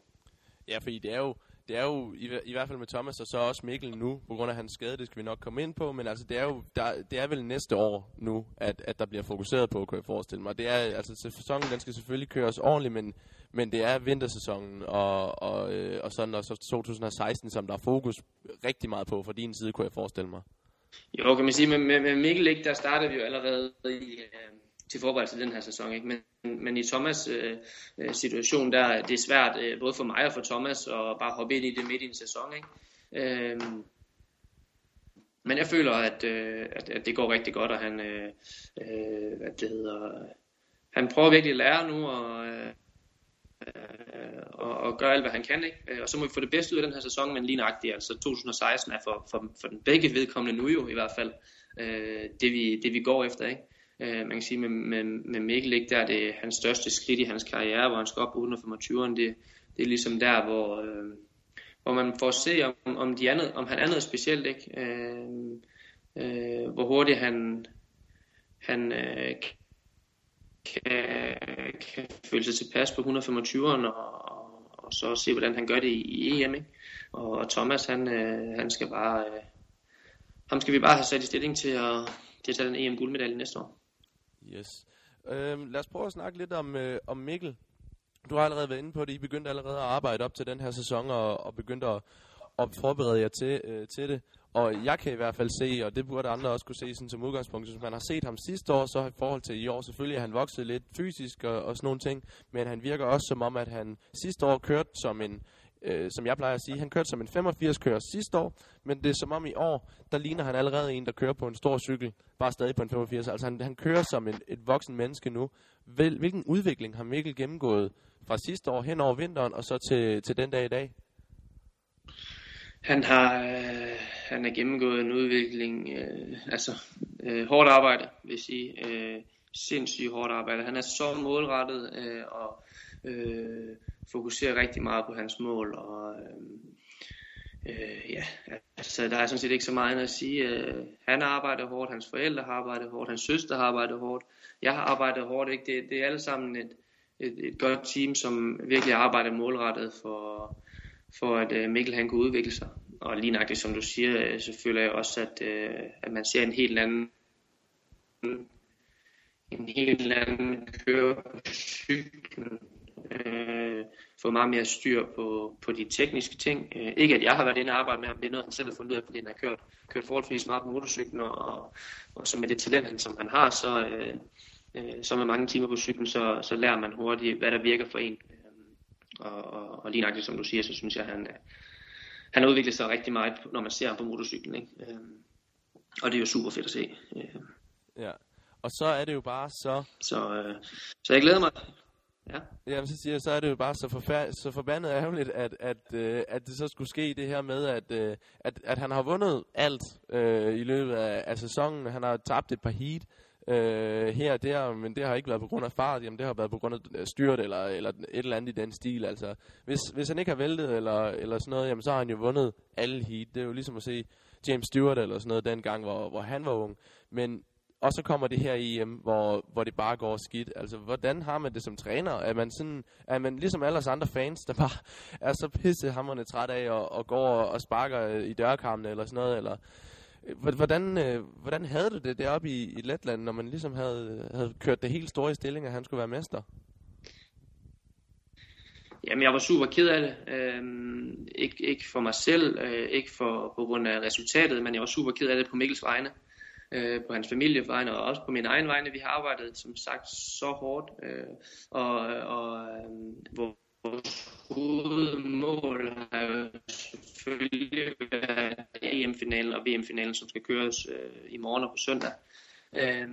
Ja, fordi det er jo, det er jo i, i hvert fald med Thomas og så også Mikkel nu, på grund af hans skade, det skal vi nok komme ind på, men altså det er jo der, det er vel næste år nu, at, at der bliver fokuseret på, kan jeg forestille mig. Det er, altså sæsonen, den skal selvfølgelig køres ordentligt, men, men det er vintersæsonen og, og, øh, og sådan, og så 2016, som der er fokus rigtig meget på fra din side, kunne jeg forestille mig. Jo, kan man sige, med, med, med Mikkel ikke, der startede vi jo allerede i, øh, til forberedelse den her sæson. Ikke? Men, men i Thomas øh, øh situation, der det er svært øh, både for mig og for Thomas at bare hoppe ind i det midt i en sæson. Ikke? Øh, men jeg føler, at, øh, at, at det går rigtig godt, og han, øh, øh, hvad det hedder, han prøver virkelig at lære nu, og, øh, og, og gøre alt, hvad han kan. Ikke? Og så må vi få det bedste ud af den her sæson, men lige nøjagtigt, altså 2016 er for, for, for den begge vedkommende nu jo i hvert fald, øh, det, vi, det vi går efter. Ikke? Øh, man kan sige, med, med, med Mikkel, ikke, der er det hans største skridt i hans karriere, hvor han skal op på 125'eren. Det, det er ligesom der, hvor, øh, hvor man får at se, om, om, de andet, om han er noget specielt. Ikke? Øh, øh, hvor hurtigt han, han øh, kan, kan føle sig tilpas på 125'eren, og, og så se, hvordan han gør det i, i EM. Ikke? Og, og Thomas, han, øh, han skal bare... Øh, ham skal vi bare have sat i stilling til at, til at tage den EM-guldmedalje næste år. Yes. Øhm, lad os prøve at snakke lidt om, øh, om Mikkel. Du har allerede været inde på det. I begyndte allerede at arbejde op til den her sæson og, og begyndte at, at forberede jer til, øh, til det. Og jeg kan i hvert fald se, og det burde andre også kunne se sådan som udgangspunkt, hvis man har set ham sidste år, så i forhold til i år, selvfølgelig er han vokset lidt fysisk og, og sådan nogle ting, men han virker også som om, at han sidste år kørte som en, øh, som jeg plejer at sige, han kørte som en 85 kører sidste år, men det er som om i år, der ligner han allerede en, der kører på en stor cykel, bare stadig på en 85. Altså han, han kører som en, et voksen menneske nu. Hvil, hvilken udvikling har Mikkel gennemgået fra sidste år hen over vinteren, og så til, til den dag i dag? Han har, øh, han har gennemgået en udvikling, øh, altså øh, hårdt arbejde, vil jeg sige. Øh, sindssygt hårdt arbejde. Han er så målrettet øh, og øh, fokuserer rigtig meget på hans mål. Og, øh, øh, ja, altså, der er sådan set ikke så meget at sige. Øh, han har arbejdet hårdt, hans forældre har arbejdet hårdt, hans søster har arbejdet hårdt, jeg har arbejdet hårdt. Ikke? Det, det er alle sammen et, et, et godt team, som virkelig arbejder målrettet for, for at øh, Mikkel han kan udvikle sig. Og lige nøjagtigt som du siger, øh, så føler jeg også, at, øh, at man ser en helt anden en helt anden køre på cyklen øh, fået meget mere styr på, på de tekniske ting. Øh, ikke at jeg har været inde og arbejde med ham, det er noget, han selv har fundet ud af, fordi han har kørt, kørt forholdsvis meget på motorcyklen, og, og, så med det talent, som han har, så, øh, øh, så med mange timer på cyklen, så, så lærer man hurtigt, hvad der virker for en. Øh, og, og, og lige nøjagtigt, som du siger, så synes jeg, han, han har udviklet sig rigtig meget, når man ser ham på motorcyklen. Ikke? Øh, og det er jo super fedt at se. Øh. Ja, og så er det jo bare så... Så, øh, så jeg glæder mig. Ja. Jamen, så siger jeg, så er det jo bare så, forfærd- så forbandet ærgerligt, at, at, øh, at det så skulle ske det her med, at, øh, at, at han har vundet alt øh, i løbet af, af sæsonen. Han har tabt et par heat øh, her og der, men det har ikke været på grund af fart, jamen det har været på grund af øh, styrt eller, eller et eller andet i den stil. Altså, hvis, hvis han ikke har væltet eller, eller sådan noget, jamen så har han jo vundet alle heat. Det er jo ligesom at se James Stewart eller sådan noget dengang, hvor, hvor han var ung. Men og så kommer det her EM, hvor, hvor det bare går skidt. Altså, hvordan har man det som træner? Er man, sådan, er man ligesom alle os andre fans, der bare er så pissehammerende træt af og, og går og sparker øh, i dørkarmene eller sådan noget? Eller, øh, hvordan, øh, hvordan havde du det deroppe i, i Letland, når man ligesom havde, havde kørt det helt store i stilling, at han skulle være mester? Jamen, jeg var super ked af det. Øhm, ikke, ikke for mig selv, øh, ikke for, på grund af resultatet, men jeg var super ked af det på Mikkels vegne øh, på hans familievegne og også på min egen vegne. Vi har arbejdet, som sagt, så hårdt, øh, og, og øh, vores hovedmål har jo selvfølgelig været EM-finalen og VM-finalen, som skal køres øh, i morgen og på søndag. Øh,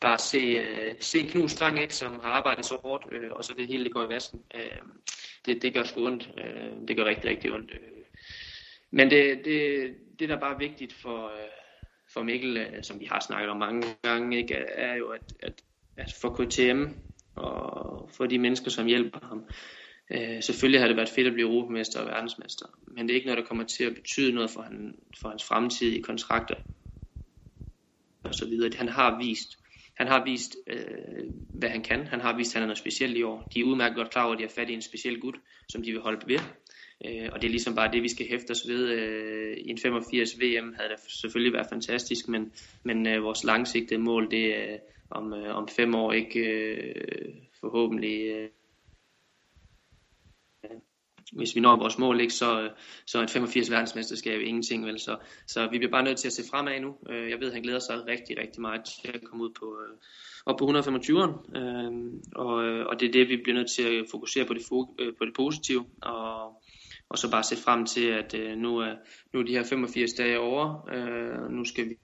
bare se, øh, se Knus Strang, ikke, som har arbejdet så hårdt, øh, og så det hele det går i vasken. Øh, det, det gør sgu ondt. Øh, det gør rigtig, rigtig ondt. Øh, men det, det, det der bare er vigtigt for, øh, for Mikkel, øh, som vi har snakket om mange gange, ikke, er jo, at, at, at for KTM og for de mennesker, som hjælper ham, øh, selvfølgelig har det været fedt at blive europamester og verdensmester, men det er ikke noget, der kommer til at betyde noget for, han, for hans fremtidige kontrakter og så videre. Han har vist, han har vist, øh, hvad han kan. Han har vist, at han er noget specielt i år. De er udmærket godt klar over, at de har fat i en speciel gut, som de vil holde ved. Øh, og det er ligesom bare det, vi skal hæfte os ved. Øh, I en 85 VM havde det selvfølgelig været fantastisk, men, men øh, vores langsigtede mål, det er øh, om, øh, om fem år ikke øh, forhåbentlig... Øh, hvis vi når vores mål, ikke, så, øh, så et 85 verdensmesterskab ingenting. Vel? Så, så vi bliver bare nødt til at se fremad nu. Øh, jeg ved, at han glæder sig rigtig, rigtig meget til at komme ud på, op på 125'eren. Og, og det er det, vi bliver nødt til at fokusere på det, på det positive. Og, og så bare se frem til, at øh, nu, er, nu er de her 85 dage over, øh, nu skal vi,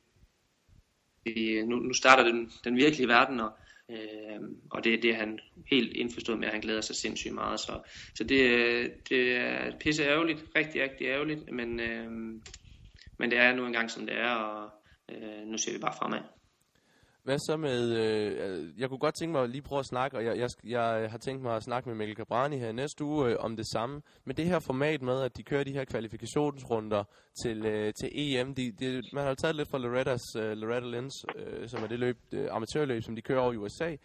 nu, nu starter den, den virkelige verden, og, øh, og det, det er han helt indforstået med, at han glæder sig sindssygt meget. Så, så det, øh, det er pisse ærgerligt, rigtig, rigtig ærgerligt, men, øh, men det er nu engang som det er, og øh, nu ser vi bare fremad. Hvad så med, øh, jeg kunne godt tænke mig at lige prøve at snakke, og jeg, jeg, jeg har tænkt mig at snakke med Mikkel Cabrani her næste uge øh, om det samme. Men det her format med, at de kører de her kvalifikationsrunder til, øh, til EM, de, de, man har jo taget lidt fra Loretta's, øh, Loretta Lens, øh, som er det løb, øh, amatørløb, som de kører over i USA,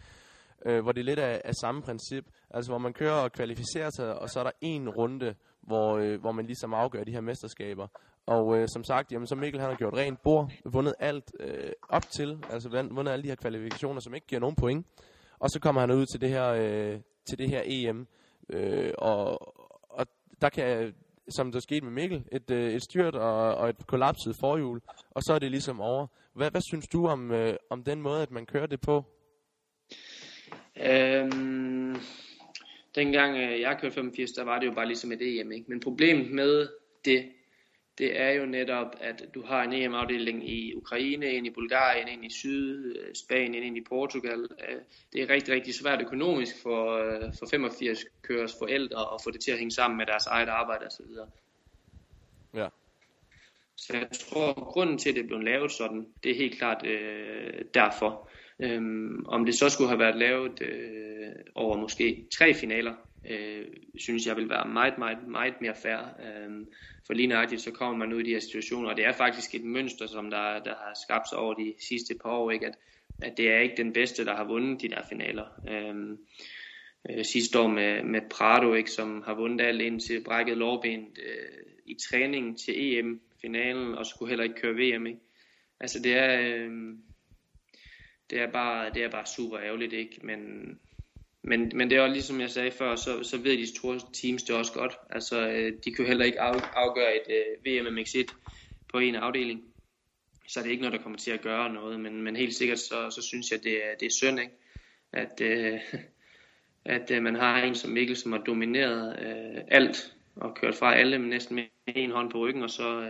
øh, hvor det er lidt af, af samme princip. Altså hvor man kører og kvalificerer sig, og så er der en runde, hvor, øh, hvor man ligesom afgør de her mesterskaber. Og øh, som sagt, jamen, så Mikkel han har gjort rent bord, vundet alt øh, op til, altså vundet alle de her kvalifikationer, som ikke giver nogen point. Og så kommer han ud til det her, øh, til det her EM, øh, og, og der kan, som der skete med Mikkel, et, øh, et styrt og, og et kollapset forhjul, og så er det ligesom over. Hvad, hvad synes du om, øh, om den måde, at man kører det på? Øhm, dengang øh, jeg kørte 85, der var det jo bare ligesom et EM, ikke? Men problemet med det, det er jo netop, at du har en EM-afdeling i Ukraine, en i Bulgarien, en i Syd, øh, Spanien, en i Portugal. Øh, det er rigtig, rigtig svært økonomisk for, øh, for 85 kørers forældre at få det til at hænge sammen med deres eget arbejde osv. Ja. Så jeg tror, at grunden til, at det blev lavet sådan, det er helt klart øh, derfor. Øhm, om det så skulle have været lavet øh, over måske tre finaler, øh, synes jeg vil være meget, meget, meget mere fair. Øh, for lige nøjagtigt, så kommer man ud i de her situationer, og det er faktisk et mønster, som der, der har skabt sig over de sidste par år, ikke? At, at det er ikke den bedste, der har vundet de der finaler. Øhm, øh, sidste år med, med Prado, ikke, som har vundet alt indtil brækket lårben øh, i træningen til EM-finalen, og skulle heller ikke køre VM. Ikke? Altså det er, øh, det er bare, det er bare super ærgerligt, ikke? Men, men, men det er også ligesom jeg sagde før, så, så ved de store teams det også godt. Altså, øh, de kan jo heller ikke af, afgøre et uh, øh, VM MX1 på en afdeling. Så det er ikke noget, der kommer til at gøre noget. Men, men helt sikkert, så, så synes jeg, det er, det er synd, ikke? At, uh, at uh, man har en som Mikkel, som har domineret uh, alt og kørt fra alle med næsten med en hånd på ryggen, og så, uh,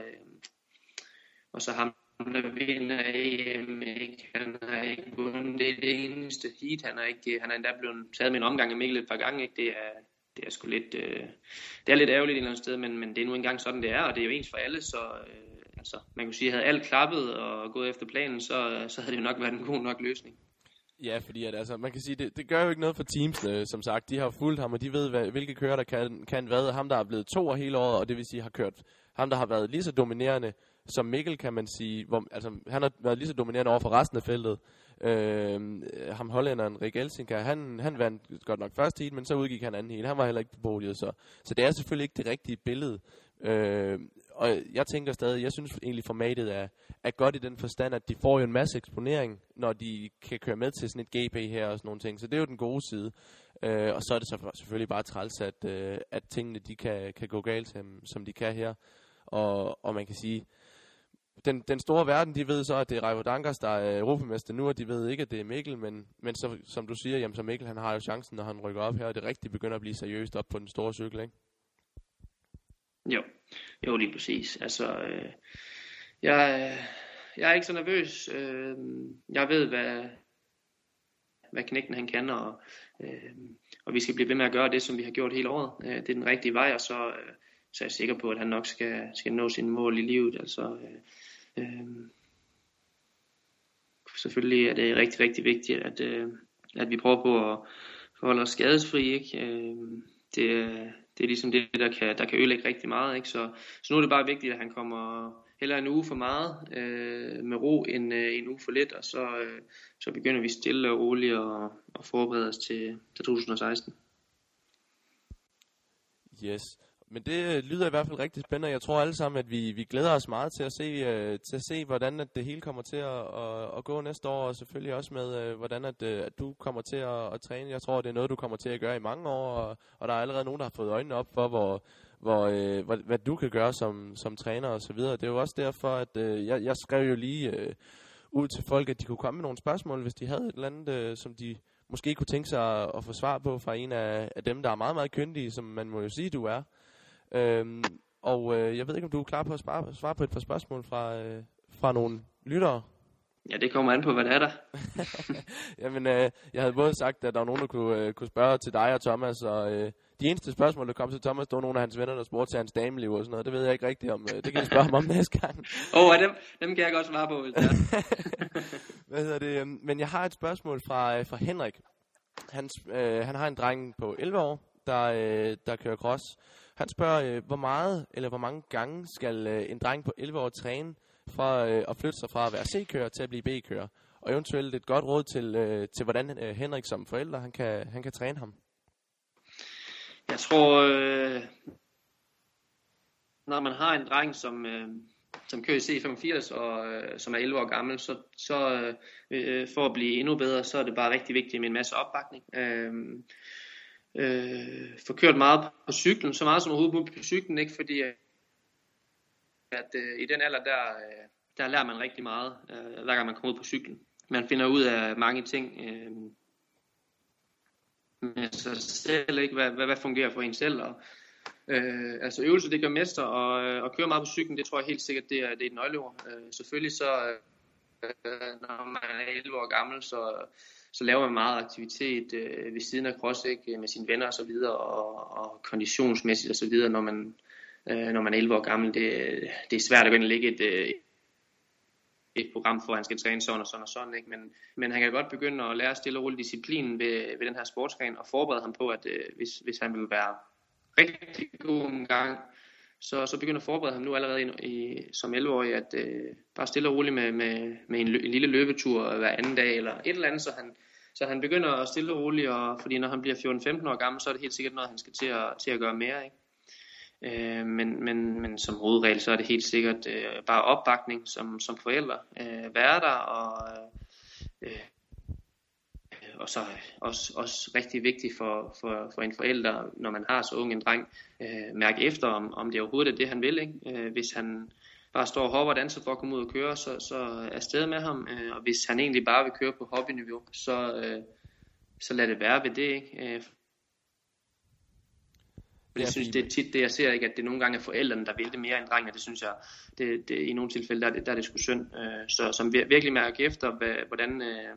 og så ham, der vinder EM, ikke? han har ikke vundet det, det eneste heat, han er, ikke, han er endda blevet taget med en omgang af Mikkel et par gange, ikke? det er, det er sgu lidt, øh, det er lidt ærgerligt et eller andet sted, men, men det er nu engang sådan, det er, og det er jo ens for alle, så øh, altså, man kan sige, at havde alt klappet og gået efter planen, så, så havde det jo nok været en god nok løsning. Ja, fordi at, altså, man kan sige, det, det gør jo ikke noget for teamsene, øh, som sagt. De har fulgt ham, og de ved, hvad, hvilke kører, der kan, kan hvad. Ham, der er blevet to hele året, og det vil sige, har kørt ham, der har været lige så dominerende som Mikkel, kan man sige. Hvor, altså, han har været lige så dominerende over for resten af feltet. Øh, ham hollænderen, Rik Elsinka, han, han vandt godt nok første heat, men så udgik han anden heat. Han var heller ikke på podiet, så, så det er selvfølgelig ikke det rigtige billede. Øh, og jeg tænker stadig, jeg synes egentlig formatet er, er godt i den forstand, at de får jo en masse eksponering, når de kan køre med til sådan et GP her og sådan nogle ting. Så det er jo den gode side. Øh, og så er det så selvfølgelig bare træls, at, øh, at tingene de kan, kan gå galt, som, som de kan her. Og, og man kan sige, den, den store verden, de ved så, at det er Reivo Dankers, der er øh, europamester nu, og de ved ikke, at det er Mikkel, men, men så, som du siger, jamen, så Mikkel han har jo chancen, når han rykker op her, og det rigtig begynder at blive seriøst op på den store cykel, ikke? Jo, jo lige præcis. Altså, øh, jeg, øh, jeg er ikke så nervøs. Øh, jeg ved, hvad, hvad knægten han kan, og, øh, og vi skal blive ved med at gøre det, som vi har gjort hele året. Øh, det er den rigtige vej, og så, øh, så er jeg sikker på, at han nok skal, skal nå sine mål i livet. Altså, øh, øh, selvfølgelig er det rigtig, rigtig vigtigt, at, øh, at vi prøver på at forholde os skadesfri. Ikke? Øh, det, det er ligesom det, der kan, der kan ødelægge rigtig meget. Ikke? Så, så nu er det bare vigtigt, at han kommer heller en uge for meget øh, med ro end øh, en uge for lidt, og så, øh, så begynder vi stille og roligt og, at forberede os til, til 2016. Yes. Men det øh, lyder i hvert fald rigtig spændende. Jeg tror alle sammen, at vi, vi glæder os meget til at se, øh, til at se hvordan at det hele kommer til at, at, at gå næste år, og selvfølgelig også med, øh, hvordan at, øh, at du kommer til at, at træne. Jeg tror, det er noget, du kommer til at gøre i mange år, og, og der er allerede nogen, der har fået øjnene op for, hvor, hvor, øh, hvor, hvad du kan gøre som, som træner og så videre. Det er jo også derfor, at øh, jeg, jeg skrev jo lige øh, ud til folk, at de kunne komme med nogle spørgsmål, hvis de havde et eller andet, øh, som de måske kunne tænke sig at, at få svar på fra en af, af dem, der er meget, meget kyndige, som man må jo sige, du er. Øhm, og øh, jeg ved ikke, om du er klar på at svare, svare på et par spørgsmål fra, øh, fra nogle lyttere? Ja, det kommer an på, hvad det er der. [laughs] Jamen, øh, jeg havde både sagt, at der var nogen, der kunne, øh, kunne spørge til dig og Thomas, og øh, de eneste spørgsmål, der kom til Thomas, det var nogle af hans venner, der spurgte til hans dameliv og sådan noget. Det ved jeg ikke rigtigt om. Øh, det kan I spørge ham om [laughs] næste gang. Åh, oh, dem, dem kan jeg godt svare på, hvis det er. [laughs] hvad hedder det? Øhm, men jeg har et spørgsmål fra, øh, fra Henrik. Han, øh, han har en dreng på 11 år, der, øh, der kører cross. Han spørger, øh, hvor meget eller hvor mange gange skal øh, en dreng på 11 år træne for øh, at flytte sig fra at være C-kører til at blive B-kører? Og eventuelt et godt råd til, øh, til hvordan øh, Henrik som forælder han kan, han kan træne ham. Jeg tror, øh, når man har en dreng, som, øh, som kører i C85 og øh, som er 11 år gammel, så, så øh, øh, for at blive endnu bedre, så er det bare rigtig vigtigt med en masse opbakning. Øh, øh, få kørt meget på cyklen, så meget som overhovedet muligt på cyklen, ikke? fordi øh, at øh, i den alder, der, øh, der lærer man rigtig meget, øh, hver gang man kommer ud på cyklen. Man finder ud af mange ting øh, med sig selv, ikke? Hvad, hvad, hvad fungerer for en selv, og Øh, altså øvelse, det gør mester, og, øh, og køre meget på cyklen, det tror jeg helt sikkert, det er, det er et nøgleord. Øh, selvfølgelig så, øh, når man er 11 år gammel, så, så laver man meget aktivitet øh, ved siden af cross, ikke? med sine venner og så videre, og, og konditionsmæssigt og så videre, når man, øh, når man er 11 år gammel. Det, det er svært at gå ind og lægge et, øh, et program for, at han skal træne sådan og sådan og sådan. Ikke? Men, men han kan godt begynde at lære stille og roligt disciplinen ved, ved den her sportsgren, og forberede ham på, at øh, hvis, hvis han vil være rigtig god en gang, så, så begynder at forberede ham nu allerede i, i, som 11-årig, at øh, bare stille og roligt med, med, med en, en lille løbetur hver anden dag, eller et eller andet, så han, så han begynder at stille og roligt, og, fordi når han bliver 14-15 år gammel, så er det helt sikkert noget, han skal til at, til at gøre mere. Ikke? Øh, men, men, men som hovedregel, så er det helt sikkert øh, bare opbakning som, som forældre. Øh, være der og øh, og så også, også rigtig vigtigt for, for, for en forælder, når man har så ung en dreng, øh, mærke efter, om, om det overhovedet er det, han vil. Ikke? Øh, hvis han bare står og hopper og danser for at komme ud og køre, så, så er sted med ham. Øh, og hvis han egentlig bare vil køre på hobbyniveau, så, øh, så lad det være ved det. Ikke? Øh, jeg synes, det er tit det, jeg ser, ikke, at det nogle gange er forældrene, der vil det mere end drengene. Det synes jeg, det, det, i nogle tilfælde, der, der er det sgu synd. Øh, så som virkelig mærke efter, hvordan, øh,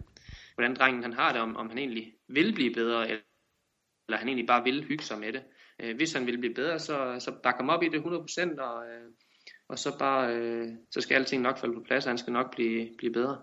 hvordan drengen han har det, om, om han egentlig vil blive bedre, eller, eller han egentlig bare vil hygge sig med det. Øh, hvis han vil blive bedre, så, så bakker ham op i det 100%, og, øh, og så bare, øh, så skal alting nok falde på plads, og han skal nok blive, blive bedre.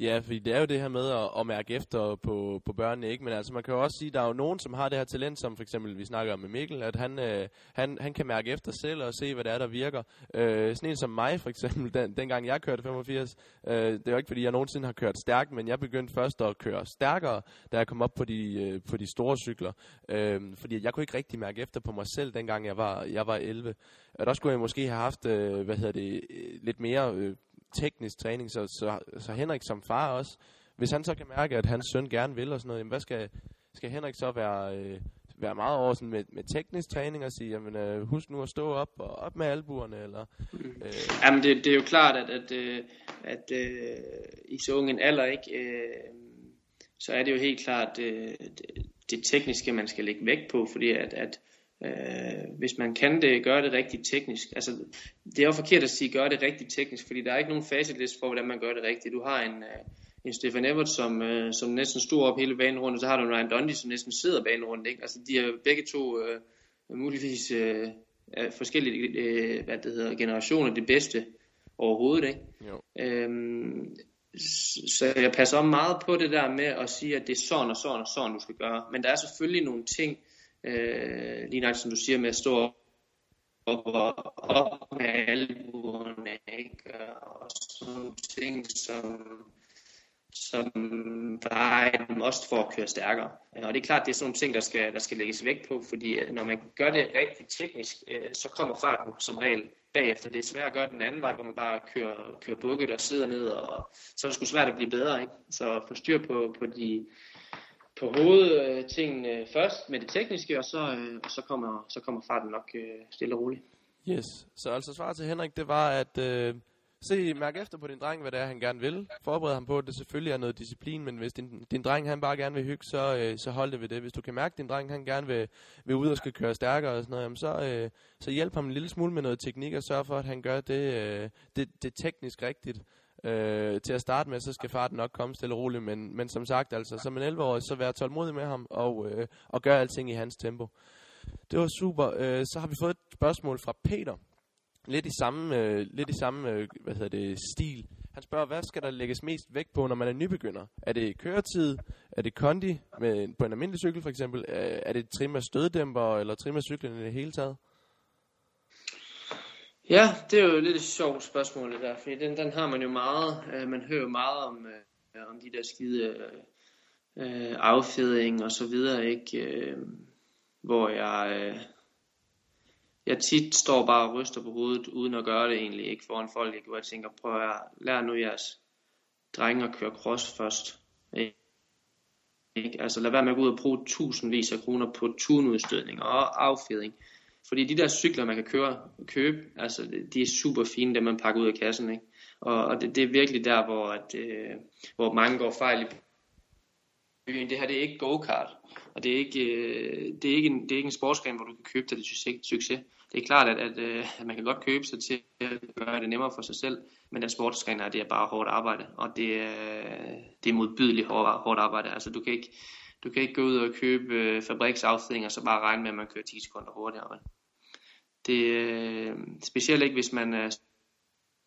Ja, fordi det er jo det her med at, at mærke efter på, på børnene, ikke? Men altså, man kan jo også sige, at der er jo nogen, som har det her talent, som for eksempel, vi snakker om med Mikkel, at han, øh, han, han kan mærke efter selv og se, hvad det er, der virker. Øh, sådan en som mig, for eksempel, den, dengang jeg kørte 85, øh, det er jo ikke, fordi jeg nogensinde har kørt stærkt, men jeg begyndte først at køre stærkere, da jeg kom op på de, øh, på de store cykler. Øh, fordi jeg kunne ikke rigtig mærke efter på mig selv, dengang jeg var, jeg var 11. Og der skulle jeg måske have haft, øh, hvad hedder det, øh, lidt mere... Øh, teknisk træning, så, så, så Henrik som far også, hvis han så kan mærke, at hans søn gerne vil og sådan noget, jamen hvad skal, skal Henrik så være, øh, være meget over sådan med, med teknisk træning og sige, jamen øh, husk nu at stå op og op med albuerne, eller... Mm. Øh. Jamen det, det er jo klart, at, at, øh, at, øh, i så ungen alder, ikke, øh, så er det jo helt klart øh, det, det tekniske, man skal lægge vægt på, fordi at, at Øh, hvis man kan det, gøre det rigtig teknisk. Altså, det er jo forkert at sige, gør det rigtig teknisk, fordi der er ikke nogen facitlist for, hvordan man gør det rigtigt. Du har en, øh, en Stefan Everett, som, øh, som næsten stod op hele banen rundt, og så har du en Ryan Dundee, som næsten sidder banen rundt. Ikke? Altså, de er begge to øh, muligvis øh, forskellige øh, hvad det hedder, generationer det bedste overhovedet. Ikke? Jo. Øhm, så jeg passer meget på det der med at sige, at det er sådan og sådan og sådan, du skal gøre. Men der er selvfølgelig nogle ting, øh, lige nok som du siger, med at stå op, og, op med albuerne, ikke? og sådan nogle ting, som, som bare er et must for at køre stærkere. Øh, og det er klart, det er sådan nogle ting, der skal, der skal lægges vægt på, fordi øh, når man gør det rigtig teknisk, øh, så kommer farten som regel bagefter. Det er svært at gøre den anden vej, hvor man bare kører, kører bukket og sidder ned, og så er det sgu svært at blive bedre. Ikke? Så få styr på, på de på hovedtingene først med det tekniske, og så, øh, og så, kommer, så kommer farten nok øh, stille og roligt. Yes, så altså svar til Henrik, det var at øh, se, mærke efter på din dreng, hvad det er, han gerne vil. Forbered ham på, at det selvfølgelig er noget disciplin, men hvis din, din dreng, han bare gerne vil hygge, så, øh, så hold det ved det. Hvis du kan mærke, at din dreng, han gerne vil, vil ud og skal køre stærkere og sådan noget, jamen, så, øh, så hjælp ham en lille smule med noget teknik og sørg for, at han gør det, øh, det, det teknisk rigtigt. Øh, til at starte med, så skal farten nok komme stille og roligt, men, men som sagt, altså, som en 11-årig, så vær tålmodig med ham og, øh, og gør alting i hans tempo. Det var super. Øh, så har vi fået et spørgsmål fra Peter. Lidt i samme, øh, lidt i samme øh, hvad hedder det, stil. Han spørger, hvad skal der lægges mest vægt på, når man er nybegynder? Er det køretid? Er det kondi med, på en almindelig cykel for eksempel? Øh, er det trim af støddæmper eller trim af cyklen i det hele taget? Ja, det er jo et lidt et sjovt spørgsmål det der, fordi den, den har man jo meget, øh, man hører jo meget om, øh, om de der skide øh, affjedring og så videre, ikke? Øh, hvor jeg, øh, jeg tit står bare og ryster på hovedet, uden at gøre det egentlig, ikke foran folk, ikke? hvor jeg tænker, prøv at lære nu jeres drenge at køre cross først. Ikke? Altså lad være med at gå ud og bruge tusindvis af kroner på tunudstødning og affjedring. Fordi de der cykler, man kan køre, købe, altså de er super fine, dem man pakker ud af kassen. Ikke? Og, og det, det, er virkelig der, hvor, at, øh, hvor mange går fejl i byen. Det her det er ikke go-kart, og det er ikke, øh, det er ikke, en, det er ikke en sportsgren, hvor du kan købe dig til succes. Det er klart, at, at, øh, at man kan godt købe sig til at gøre det nemmere for sig selv, men den sportsgren er, det er bare hårdt arbejde, og det er, det er modbydeligt hårdt, hårdt arbejde. Altså du kan ikke, du kan ikke gå ud og købe øh, fabriksaffjedring og så bare regne med, at man kører 10 sekunder hurtigere. Det øh, specielt ikke, hvis man er,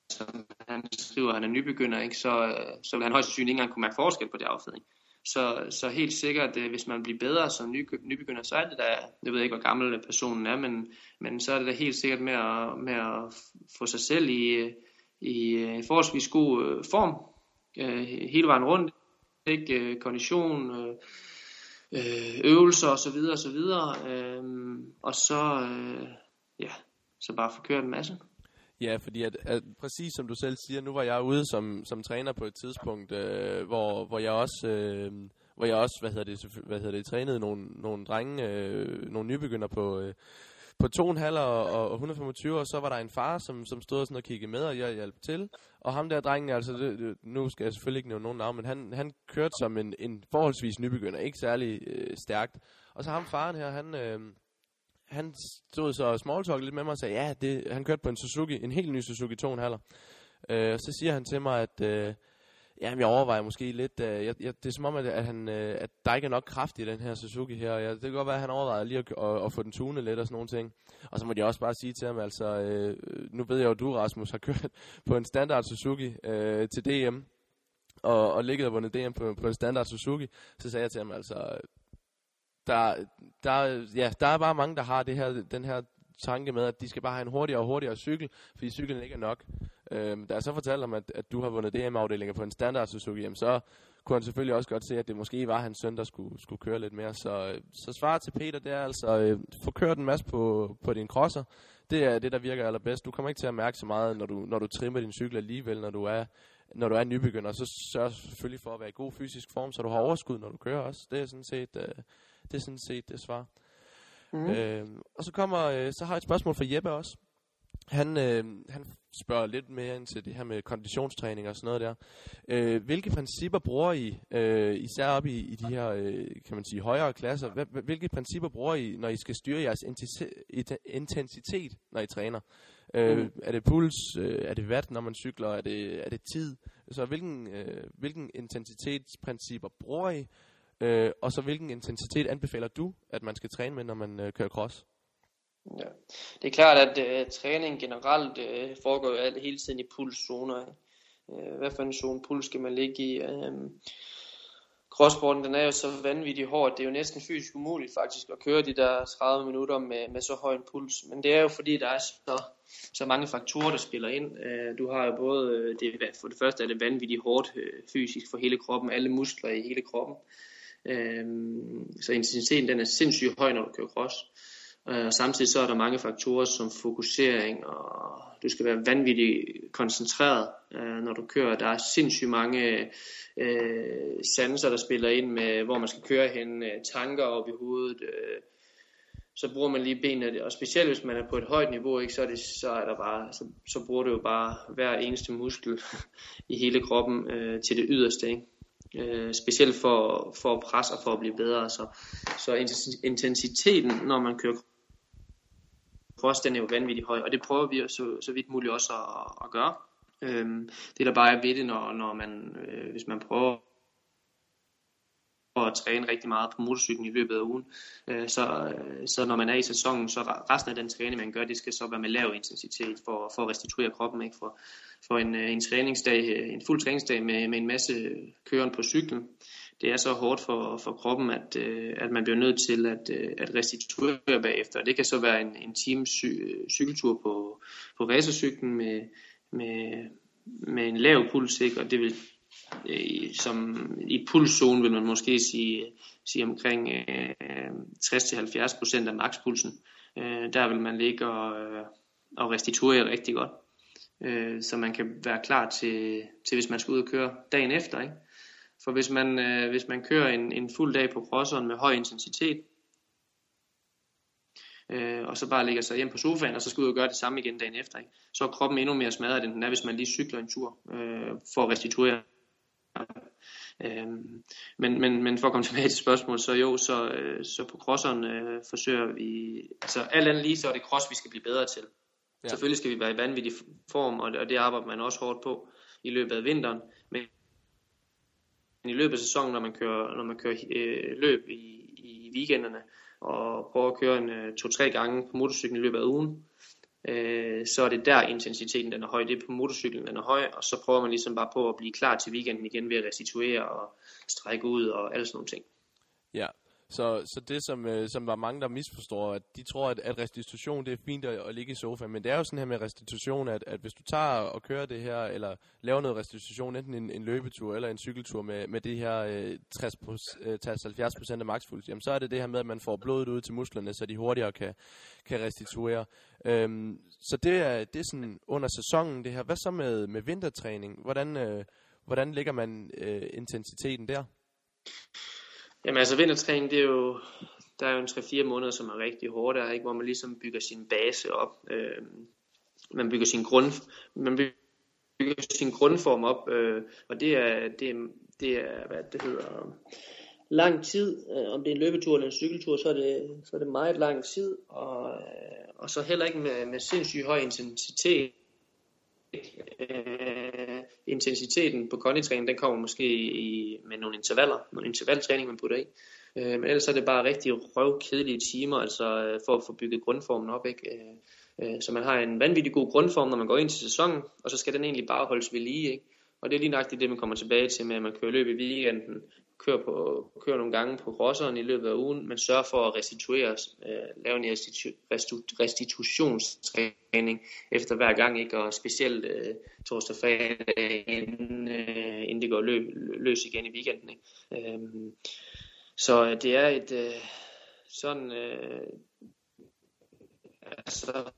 som han skriver, han er nybegynder, ikke? Så, øh, så vil han højst sandsynligt ikke engang kunne mærke forskel på det affedring. Så, så helt sikkert, øh, hvis man bliver bedre som ny, nybegynder, så er det da, jeg ved ikke, hvor gammel personen er, men, men så er det da helt sikkert med at, med at få sig selv i, øh, i en forholdsvis god øh, form, øh, hele vejen rundt, ikke? Øh, kondition, Øh, øvelser osv. videre Og så, videre ehm og så øh, ja, så bare få kørt en masse. Ja, fordi at, at, præcis som du selv siger, nu var jeg ude som, som træner på et tidspunkt, øh, hvor, hvor jeg også, øh, hvor jeg også, hvad hedder det, hvad hedder det trænede nogle, nogle drenge, øh, nogle nybegynder på, øh, på 2,5 og, og 125, og så var der en far, som, som stod sådan og kiggede med, og jeg hjalp til. Og ham der drengen, altså, det, nu skal jeg selvfølgelig ikke nævne nogen navn, men han, han kørte som en, en forholdsvis nybegynder, ikke særlig øh, stærkt. Og så ham faren her, han... Øh, han stod så og smalltalk lidt med mig og sagde, ja, det, han kørte på en Suzuki, en helt ny Suzuki 2,5. Øh, så siger han til mig, at øh, jamen, jeg overvejer måske lidt, øh, jeg, jeg, det er som om, at, at, han, øh, at der ikke er nok kraft i den her Suzuki her. Ja, det kan godt være, at han overvejer lige at, at, at få den tunet lidt og sådan nogle ting. Og så må jeg også bare sige til ham, altså, øh, nu ved jeg jo, at du, Rasmus, har kørt på en standard Suzuki øh, til DM, og, og ligget og vundet DM på, på en standard Suzuki. Så sagde jeg til ham, altså, der, der, ja, der er bare mange, der har det her, den her tanke med, at de skal bare have en hurtigere og hurtigere cykel, fordi cyklen ikke er nok. Øhm, da jeg så fortalte om, at, at du har vundet DM-afdelinger på en standard Suzuki, jamen så kunne han selvfølgelig også godt se, at det måske var hans søn, der skulle, skulle køre lidt mere. Så, så svar til Peter, det er altså, øh, få kørt en masse på, på din crosser. Det er det, der virker allerbedst. Du kommer ikke til at mærke så meget, når du, når du trimmer din cykel alligevel, når du er når du er nybegynder, så sørg selvfølgelig for at være i god fysisk form, så du har overskud, når du kører også. Det er sådan set, øh, det er sådan set det svar. Mm. Øh, og så kommer, øh, så har jeg et spørgsmål fra Jeppe også. Han, øh, han spørger lidt mere ind til det her med konditionstræning og sådan noget der. Øh, hvilke principper bruger I, øh, især op i, i de her, øh, kan man sige, højere klasser, hvilke principper bruger I, når I skal styre jeres intensitet, når I træner? Øh, mm. Er det puls? Øh, er det watt, når man cykler? Er det, er det tid? Så hvilken, øh, hvilken intensitetsprincipper bruger I? Øh, og så hvilken intensitet anbefaler du, at man skal træne med, når man øh, kører cross? Ja. Det er klart, at øh, træning generelt øh, foregår jo alt, hele tiden i pulszoner. Øh, hvad for en zone puls skal man ligge i? Øh, crosssporten den er jo så vanvittigt hård, det er jo næsten fysisk umuligt faktisk at køre de der 30 minutter med, med så høj en puls. Men det er jo fordi, der er så, så mange faktorer, der spiller ind. Øh, du har jo både, øh, det, for det første er det vanvittigt hårdt øh, fysisk for hele kroppen, alle muskler i hele kroppen. Øhm, så intensiteten den er sindssygt høj, når du kører cross. Øh, og samtidig så er der mange faktorer som fokusering, og du skal være vanvittigt koncentreret, øh, når du kører. Der er sindssygt mange øh, sanser, der spiller ind med, hvor man skal køre hen, øh, tanker op i hovedet, øh, så bruger man lige benene, og specielt hvis man er på et højt niveau, ikke, så, er det, så, er der bare, så, så bruger du jo bare hver eneste muskel [laughs] i hele kroppen øh, til det yderste. Ikke? Øh, specielt for, for at presse og for at blive bedre. Så, så intensiteten, når man kører cross, den er jo vanvittigt høj, og det prøver vi så, så vidt muligt også at, at gøre. Øhm, det der bare er ved det, når, når man, øh, hvis man prøver at træne rigtig meget på motorcyklen i løbet af ugen, øh, så, øh, så når man er i sæsonen, så resten af den træning, man gør, det skal så være med lav intensitet for, for at restituere kroppen. Ikke? For, for en, øh, en træningsdag, øh, en fuld træningsdag med, med en masse køren på cyklen, det er så hårdt for, for kroppen, at, øh, at man bliver nødt til at, øh, at restituere bagefter. Det kan så være en, en times cy, øh, cykeltur på, på racercyklen med, med, med en lav puls, ikke? og det vil øh, som i pulszonen vil man måske sige, sige omkring øh, 60-70% af makspulsen. Øh, der vil man ligge og, øh, og restituere rigtig godt. Øh, så man kan være klar til, til, hvis man skal ud og køre dagen efter. Ikke? For hvis man, øh, hvis man kører en, en fuld dag på crosseren med høj intensitet, øh, og så bare ligger sig hjem på sofaen, og så skal ud og gøre det samme igen dagen efter. Ikke? Så er kroppen endnu mere smadret, end den er, hvis man lige cykler en tur øh, for at restituere. Øh, men, men, men for at komme [laughs] tilbage til spørgsmålet, så jo, så, øh, så på crosseren øh, forsøger vi, altså alt andet lige, så er det cross, vi skal blive bedre til. Ja. Selvfølgelig skal vi være i vanvittig form, og det, og det arbejder man også hårdt på i løbet af vinteren. Men i løbet af sæsonen, når man kører, når man kører øh, løb i, i weekenderne, og prøver at køre en øh, to-tre gange på motorcyklen i løbet af ugen, øh, så er det der intensiteten den er høj. Det er på motorcyklen den er høj, og så prøver man ligesom bare på at blive klar til weekenden igen ved at restituere og strække ud og alle sådan nogle ting. Ja, så, så det, som, øh, som var mange, der misforstår, at de tror, at, at restitution det er fint at, at ligge i sofaen. Men det er jo sådan her med restitution, at, at hvis du tager og kører det her, eller laver noget restitution, enten en, en løbetur eller en cykeltur med, med det her øh, 60-70% øh, af maksfuldt, jamen så er det det her med, at man får blodet ud til musklerne, så de hurtigere kan, kan restituere. Øhm, så det er, det er sådan under sæsonen det her. Hvad så med, med vintertræning? Hvordan, øh, hvordan ligger man øh, intensiteten der? Jamen altså vintertræning, det er jo, der er jo en 3-4 måneder, som er rigtig hårdt, der, ikke? hvor man ligesom bygger sin base op. Øh, man bygger sin grund, man bygger sin grundform op, øh, og det er, det, er, det er, hvad det hedder, lang tid. Øh, om det er en løbetur eller en cykeltur, så er det, så er det meget lang tid, og, øh, og så heller ikke med, med sindssygt høj intensitet. Øh, intensiteten på konditræning, den kommer måske i, med nogle intervaller, nogle intervaltræning, man putter i. Øh, men ellers er det bare rigtig røvkedelige timer, altså øh, for at få bygget grundformen op. Ikke? Øh, øh, så man har en vanvittig god grundform, når man går ind til sæsonen, og så skal den egentlig bare holdes ved lige. Ikke? Og det er lige nøjagtigt det, man kommer tilbage til med, at man kører løb i weekenden, kører, på, kører nogle gange på crosseren i løbet af ugen, men sørger for at restituere, øh, lave en restitu, restitutionstræning efter hver gang, ikke? og specielt øh, torsdag fredag, inden, øh, inden det går løb, løs igen i weekenden. Ikke? Øhm, så øh, det er et øh, sådan, øh, altså,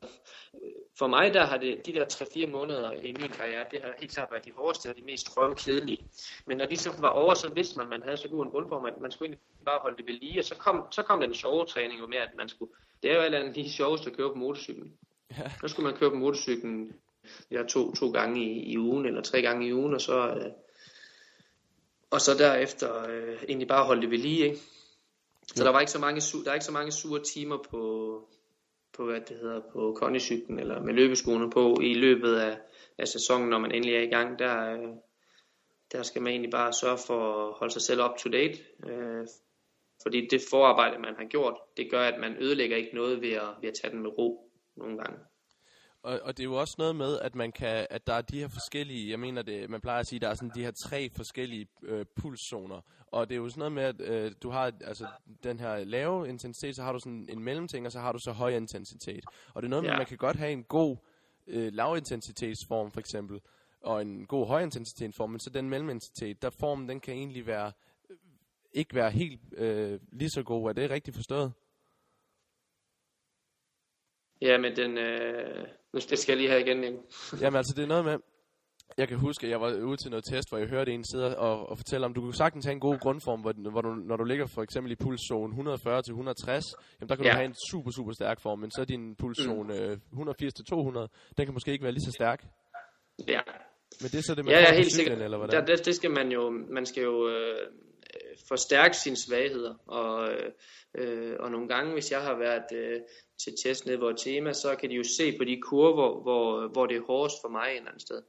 for mig der har det, de der 3-4 måneder i min karriere, det har helt klart været de hårdeste og de mest røvkedelige. Men når de så var over, så vidste man, at man havde så god en grundform, at man skulle egentlig bare holde det ved lige. Og så kom, så kom den sjove træning jo med, at man skulle, det er jo alt andet lige sjovest at køre på motorcyklen. Ja. Så skulle man køre på motorcyklen ja, to, to gange i, i ugen, eller tre gange i ugen, og så, øh, og så derefter øh, egentlig bare holde det ved lige, ikke? Så ja. der var ikke så mange, der er ikke så mange sure timer på, på, hvad det hedder, på kondicyklen eller med løbeskoene på i løbet af, af sæsonen, når man endelig er i gang. Der, øh, der skal man egentlig bare sørge for at holde sig selv up to date. Øh, fordi det forarbejde, man har gjort, det gør, at man ødelægger ikke noget ved at, ved at tage den med ro nogle gange. Og, og det er jo også noget med, at man kan, at der er de her forskellige, jeg mener det, man plejer at sige, der er sådan de her tre forskellige øh, pulszoner. Og det er jo sådan noget med, at øh, du har altså den her lave intensitet, så har du sådan en mellemting, og så har du så høj intensitet. Og det er noget med, ja. at man kan godt have en god øh, lavintensitetsform for eksempel, og en god højintensitetsform, men så den mellemintensitet, der formen, den kan egentlig være, øh, ikke være helt øh, lige så god. Er det rigtigt forstået? Ja, men den, øh, nu skal jeg lige have igen. [laughs] Jamen altså, det er noget med, jeg kan huske, at jeg var ude til noget test, hvor jeg hørte en sidde og, og fortælle om, du kunne sagtens have en god grundform, hvor, hvor du, når du ligger for eksempel i pulszone 140 til 160, jamen der kan ja. du have en super, super stærk form, men så er din pulszone mm. 180 til 200, den kan måske ikke være lige så stærk. Ja. Men det er så det, man ja, ja, helt cyklen, sikkert. eller hvordan? Der, det, det skal man jo, man skal jo øh, forstærke sine svagheder, og, øh, og nogle gange, hvis jeg har været øh, til test nede hvor tema, så kan de jo se på de kurver, hvor, hvor det er hårdest for mig et eller andet sted.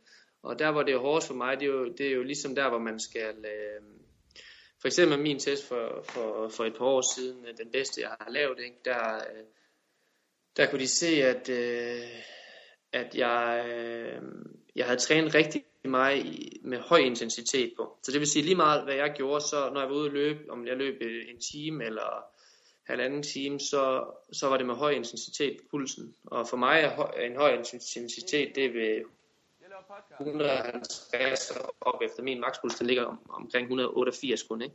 Og der, hvor det er hårdest for mig, det er jo, det er jo ligesom der, hvor man skal... Øh, for eksempel min test for, for, for et par år siden, øh, den bedste, jeg har lavet, ikke, der, øh, der kunne de se, at, øh, at jeg, øh, jeg havde trænet rigtig meget med høj intensitet på. Så det vil sige lige meget, hvad jeg gjorde, så når jeg var ude at løbe, om jeg løb øh, en time eller halvanden time, så, så var det med høj intensitet på pulsen. Og for mig er høj, en høj intensitet, det er ved 150 op efter min makspuls, der ligger om, omkring 188 kun. Ikke?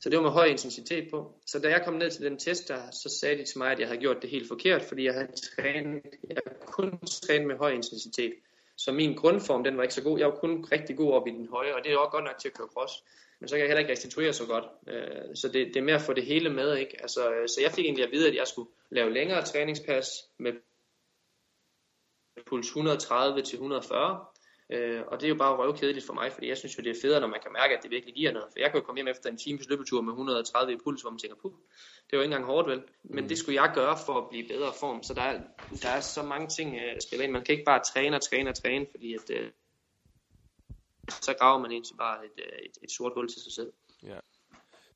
Så det var med høj intensitet på. Så da jeg kom ned til den test, der, så sagde de til mig, at jeg havde gjort det helt forkert, fordi jeg havde trænet, jeg kun trænet med høj intensitet. Så min grundform, den var ikke så god. Jeg var kun rigtig god op i den høje, og det er også godt nok til at køre cross. Men så kan jeg heller ikke restituere så godt. Øh, så det, det er mere at få det hele med. Ikke? Altså, så jeg fik egentlig at vide, at jeg skulle lave længere træningspas med puls 130 til 140. Øh, og det er jo bare røvkedeligt for mig, fordi jeg synes jo, det er federe, når man kan mærke, at det virkelig giver noget. For jeg kan jo komme hjem efter en times løbetur med 130 i puls, hvor man tænker, puh, det jo ikke engang hårdt vel. Men mm. det skulle jeg gøre for at blive bedre form. Så der er, der er så mange ting, at spille ind. Man kan ikke bare træne og træne og træne, fordi at, øh, så graver man egentlig bare et, øh, et, et sort hul til sig selv. Ja.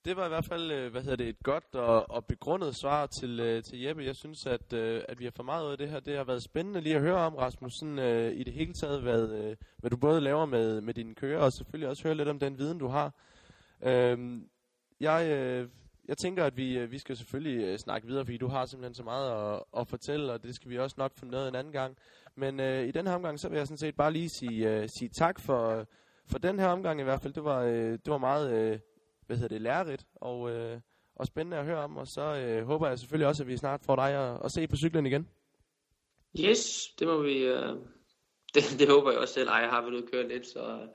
Det var i hvert fald, øh, hvad hedder det, et godt og, og begrundet svar til, øh, til Jeppe. Jeg synes, at, at vi har for meget ud af det her. Det har været spændende lige at høre om, Rasmus, sådan, uh, i det hele taget, hvad, hvad du både laver med, med dine kører, og selvfølgelig også høre lidt om den viden, du har. Uh, jeg, uh, jeg tænker, at vi, øh, vi skal selvfølgelig øh, snakke videre, fordi du har simpelthen så meget at, at fortælle, og det skal vi også nok finde noget en anden gang. Men øh, i den her omgang, så vil jeg sådan set bare lige sige, øh, sige tak for, for den her omgang i hvert fald. Det var, øh, det var meget... øh, hvad hedder det, lærerigt og, øh, og spændende at høre om. Og så øh, håber jeg selvfølgelig også, at vi snart får dig at, at se på cyklen igen. Yes, det må vi... Øh, [laughs] det, det håber jeg også selv. Ej, jeg har vel kørt lidt, så,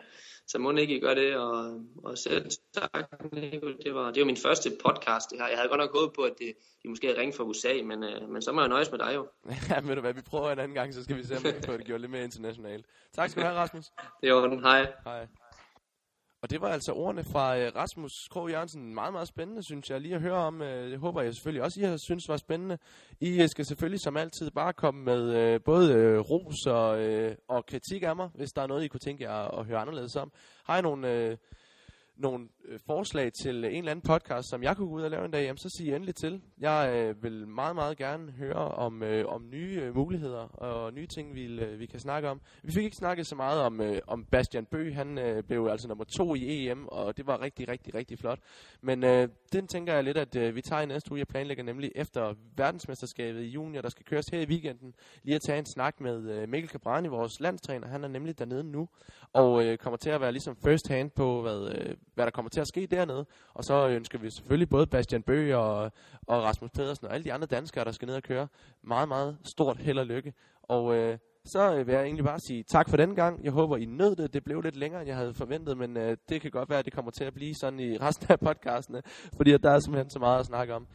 så må ikke I gøre det. Og, og selv tak, Nico. Det var, det var min første podcast, det her. Jeg havde godt nok håbet på, at det, de måske havde ringet fra USA, men, øh, men så må jeg nøjes med dig jo. [laughs] ja, ved du hvad, vi prøver en anden gang, så skal vi se, om vi kan få det gjort lidt mere internationalt. Tak skal du have, Rasmus. Det er orden. Hej. Hej. Og det var altså ordene fra øh, Rasmus K. Jørgensen. Meget, meget spændende, synes jeg, lige at høre om. Øh, det håber jeg selvfølgelig også, I har synes var spændende. I øh, skal selvfølgelig som altid bare komme med øh, både øh, ros og, øh, og kritik af mig, hvis der er noget, I kunne tænke jer at, at høre anderledes om. Har I nogle... Øh, nogle øh, forslag til en eller anden podcast, som jeg kunne gå ud og lave en dag, jamen, så sig endelig til. Jeg øh, vil meget, meget gerne høre om, øh, om nye øh, muligheder og nye ting, vi, øh, vi kan snakke om. Vi fik ikke snakket så meget om, øh, om Bastian Bø. Han øh, blev altså nummer to i EM, og det var rigtig, rigtig, rigtig flot. Men øh, den tænker jeg lidt, at øh, vi tager i næste uge. Jeg planlægger nemlig efter verdensmesterskabet i juni, der skal køres her i weekenden, lige at tage en snak med øh, Mikkel Cabrani, vores landstræner. Han er nemlig dernede nu, og øh, kommer til at være ligesom first hand på, hvad... Øh, hvad der kommer til at ske dernede. Og så ønsker vi selvfølgelig både Bastian Bøge og, og Rasmus Pedersen og alle de andre danskere, der skal ned og køre, meget, meget stort held og lykke. Og øh, så øh, vil jeg egentlig bare sige tak for den gang. Jeg håber, I nød det. Det blev lidt længere, end jeg havde forventet, men øh, det kan godt være, at det kommer til at blive sådan i resten af podcastene, fordi at der er simpelthen så meget at snakke om.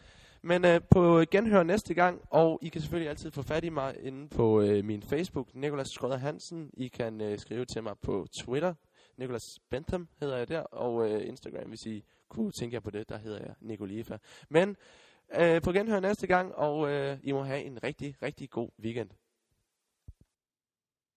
Men øh, på genhør næste gang, og I kan selvfølgelig altid få fat i mig inde på øh, min Facebook, Nikolas Skrøder Hansen. I kan øh, skrive til mig på Twitter, Nikolas Bentham hedder jeg der, og øh, Instagram, hvis I kunne tænke jer på det, der hedder jeg Nicolifa. Men øh, på genhør næste gang, og øh, I må have en rigtig, rigtig god weekend.